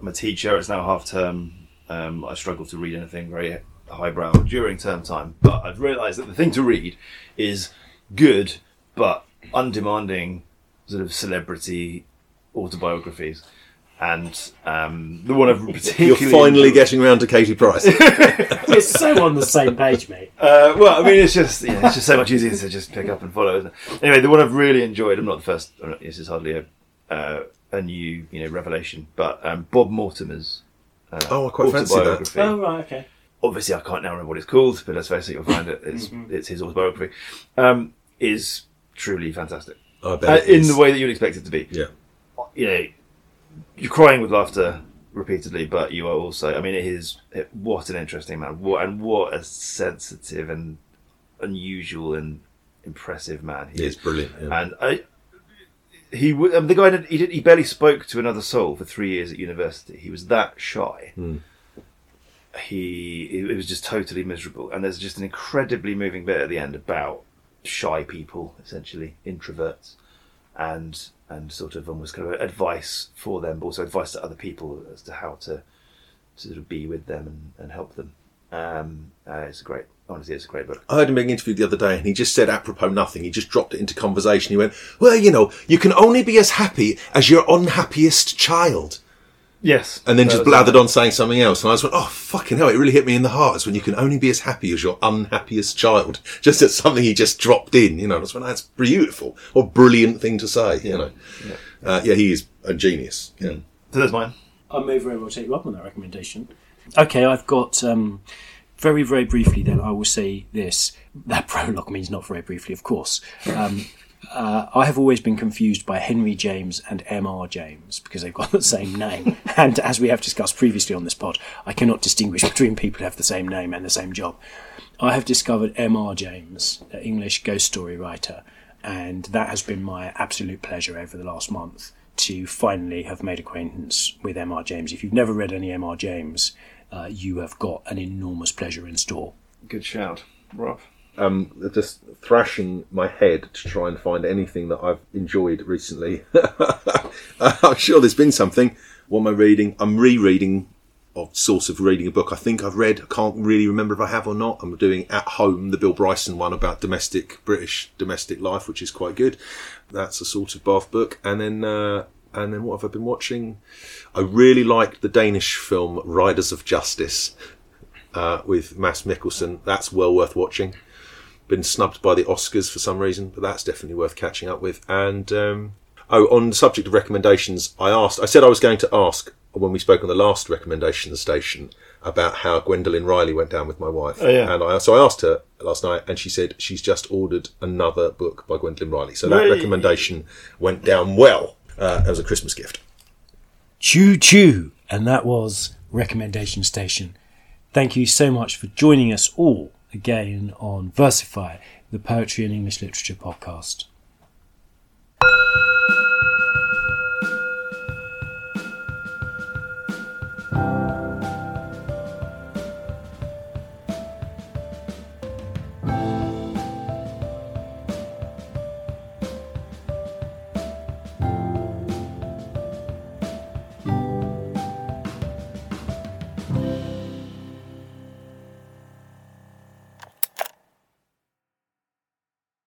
It, I'm a teacher. It's now half term. Um, I struggle to read anything very highbrow during term time, but I've realised that the thing to read is good but undemanding sort of celebrity autobiographies. And um, the one I've You're particularly finally getting around to Katie Price. We're so on the same page, mate. Uh, well, I mean, it's just yeah, it's just so much easier to just pick up and follow. Isn't it? Anyway, the one I've really enjoyed. I'm not the first. I'm not, this is hardly a uh, a new you know revelation, but um, Bob Mortimer's uh, Oh, I quite fancy that. autobiography. Oh, right, okay. Obviously, I can't now remember what it's called, but let's face it, you'll find it. It's it's his autobiography. Um, is truly fantastic I bet uh, it in is. the way that you'd expect it to be. Yeah. You know, you're crying with laughter repeatedly, but you are also. I mean, it is it, what an interesting man. What and what a sensitive and unusual and impressive man he He is. is brilliant. yeah. And I, he w- um, the guy did, he did he barely spoke to another soul for three years at university. He was that shy. Hmm. He it, it was just totally miserable. And there's just an incredibly moving bit at the end about shy people, essentially introverts, and and sort of almost kind of advice for them, but also advice to other people as to how to to sort of be with them and, and help them. Um, uh, it's a great, honestly, it's a great book. I heard him being interviewed the other day, and he just said apropos nothing. He just dropped it into conversation. He went, "Well, you know, you can only be as happy as your unhappiest child," Yes, and then just was- blathered on saying something else. And I just went, "Oh, fucking hell!" It really hit me in the heart. It's when you can only be as happy as your unhappiest child. Just as something he just dropped in. You know, I just went, "That's beautiful or brilliant thing to say." You know, Yeah. uh, yeah, he is a genius. Yeah. So that's mine. I may very well take you up on that recommendation. Okay, I've got um, very, very briefly. Then I will say this: that prologue means not very briefly, of course. Um, uh, I have always been confused by Henry James and M.R. James because they've got the same name, and as we have discussed previously on this pod, I cannot distinguish between people who have the same name and the same job. I have discovered M.R. James, an English ghost story writer, and that has been my absolute pleasure over the last month to finally have made acquaintance with M.R. James. If you've never read any M.R. James, uh, you have got an enormous pleasure in store. Good shout, Rob. um, just thrashing my head to try and find anything that I've enjoyed recently. I'm sure there's been something. What am I reading? I'm rereading, or source of reading a book I think I've read. I can't really remember if I have or not. I'm doing At Home, the Bill Bryson one about domestic, British domestic life, which is quite good. That's a sort of bath book. And then, uh, and then what have I been watching? I really liked the Danish film Riders of Justice uh, with Mads Mikkelsen. That's well worth watching been snubbed by the Oscars for some reason, but that's definitely worth catching up with. And um, oh, on the subject of recommendations, I asked, I said I was going to ask when we spoke on the last recommendation station about how Gwendoline Riley went down with my wife. Oh, yeah. And I, so I asked her last night, and she said she's just ordered another book by Gwendoline Riley. So that recommendation went down well uh, as a Christmas gift. Choo choo! And that was Recommendation Station. Thank you so much for joining us all again on Versify, the Poetry and English Literature podcast.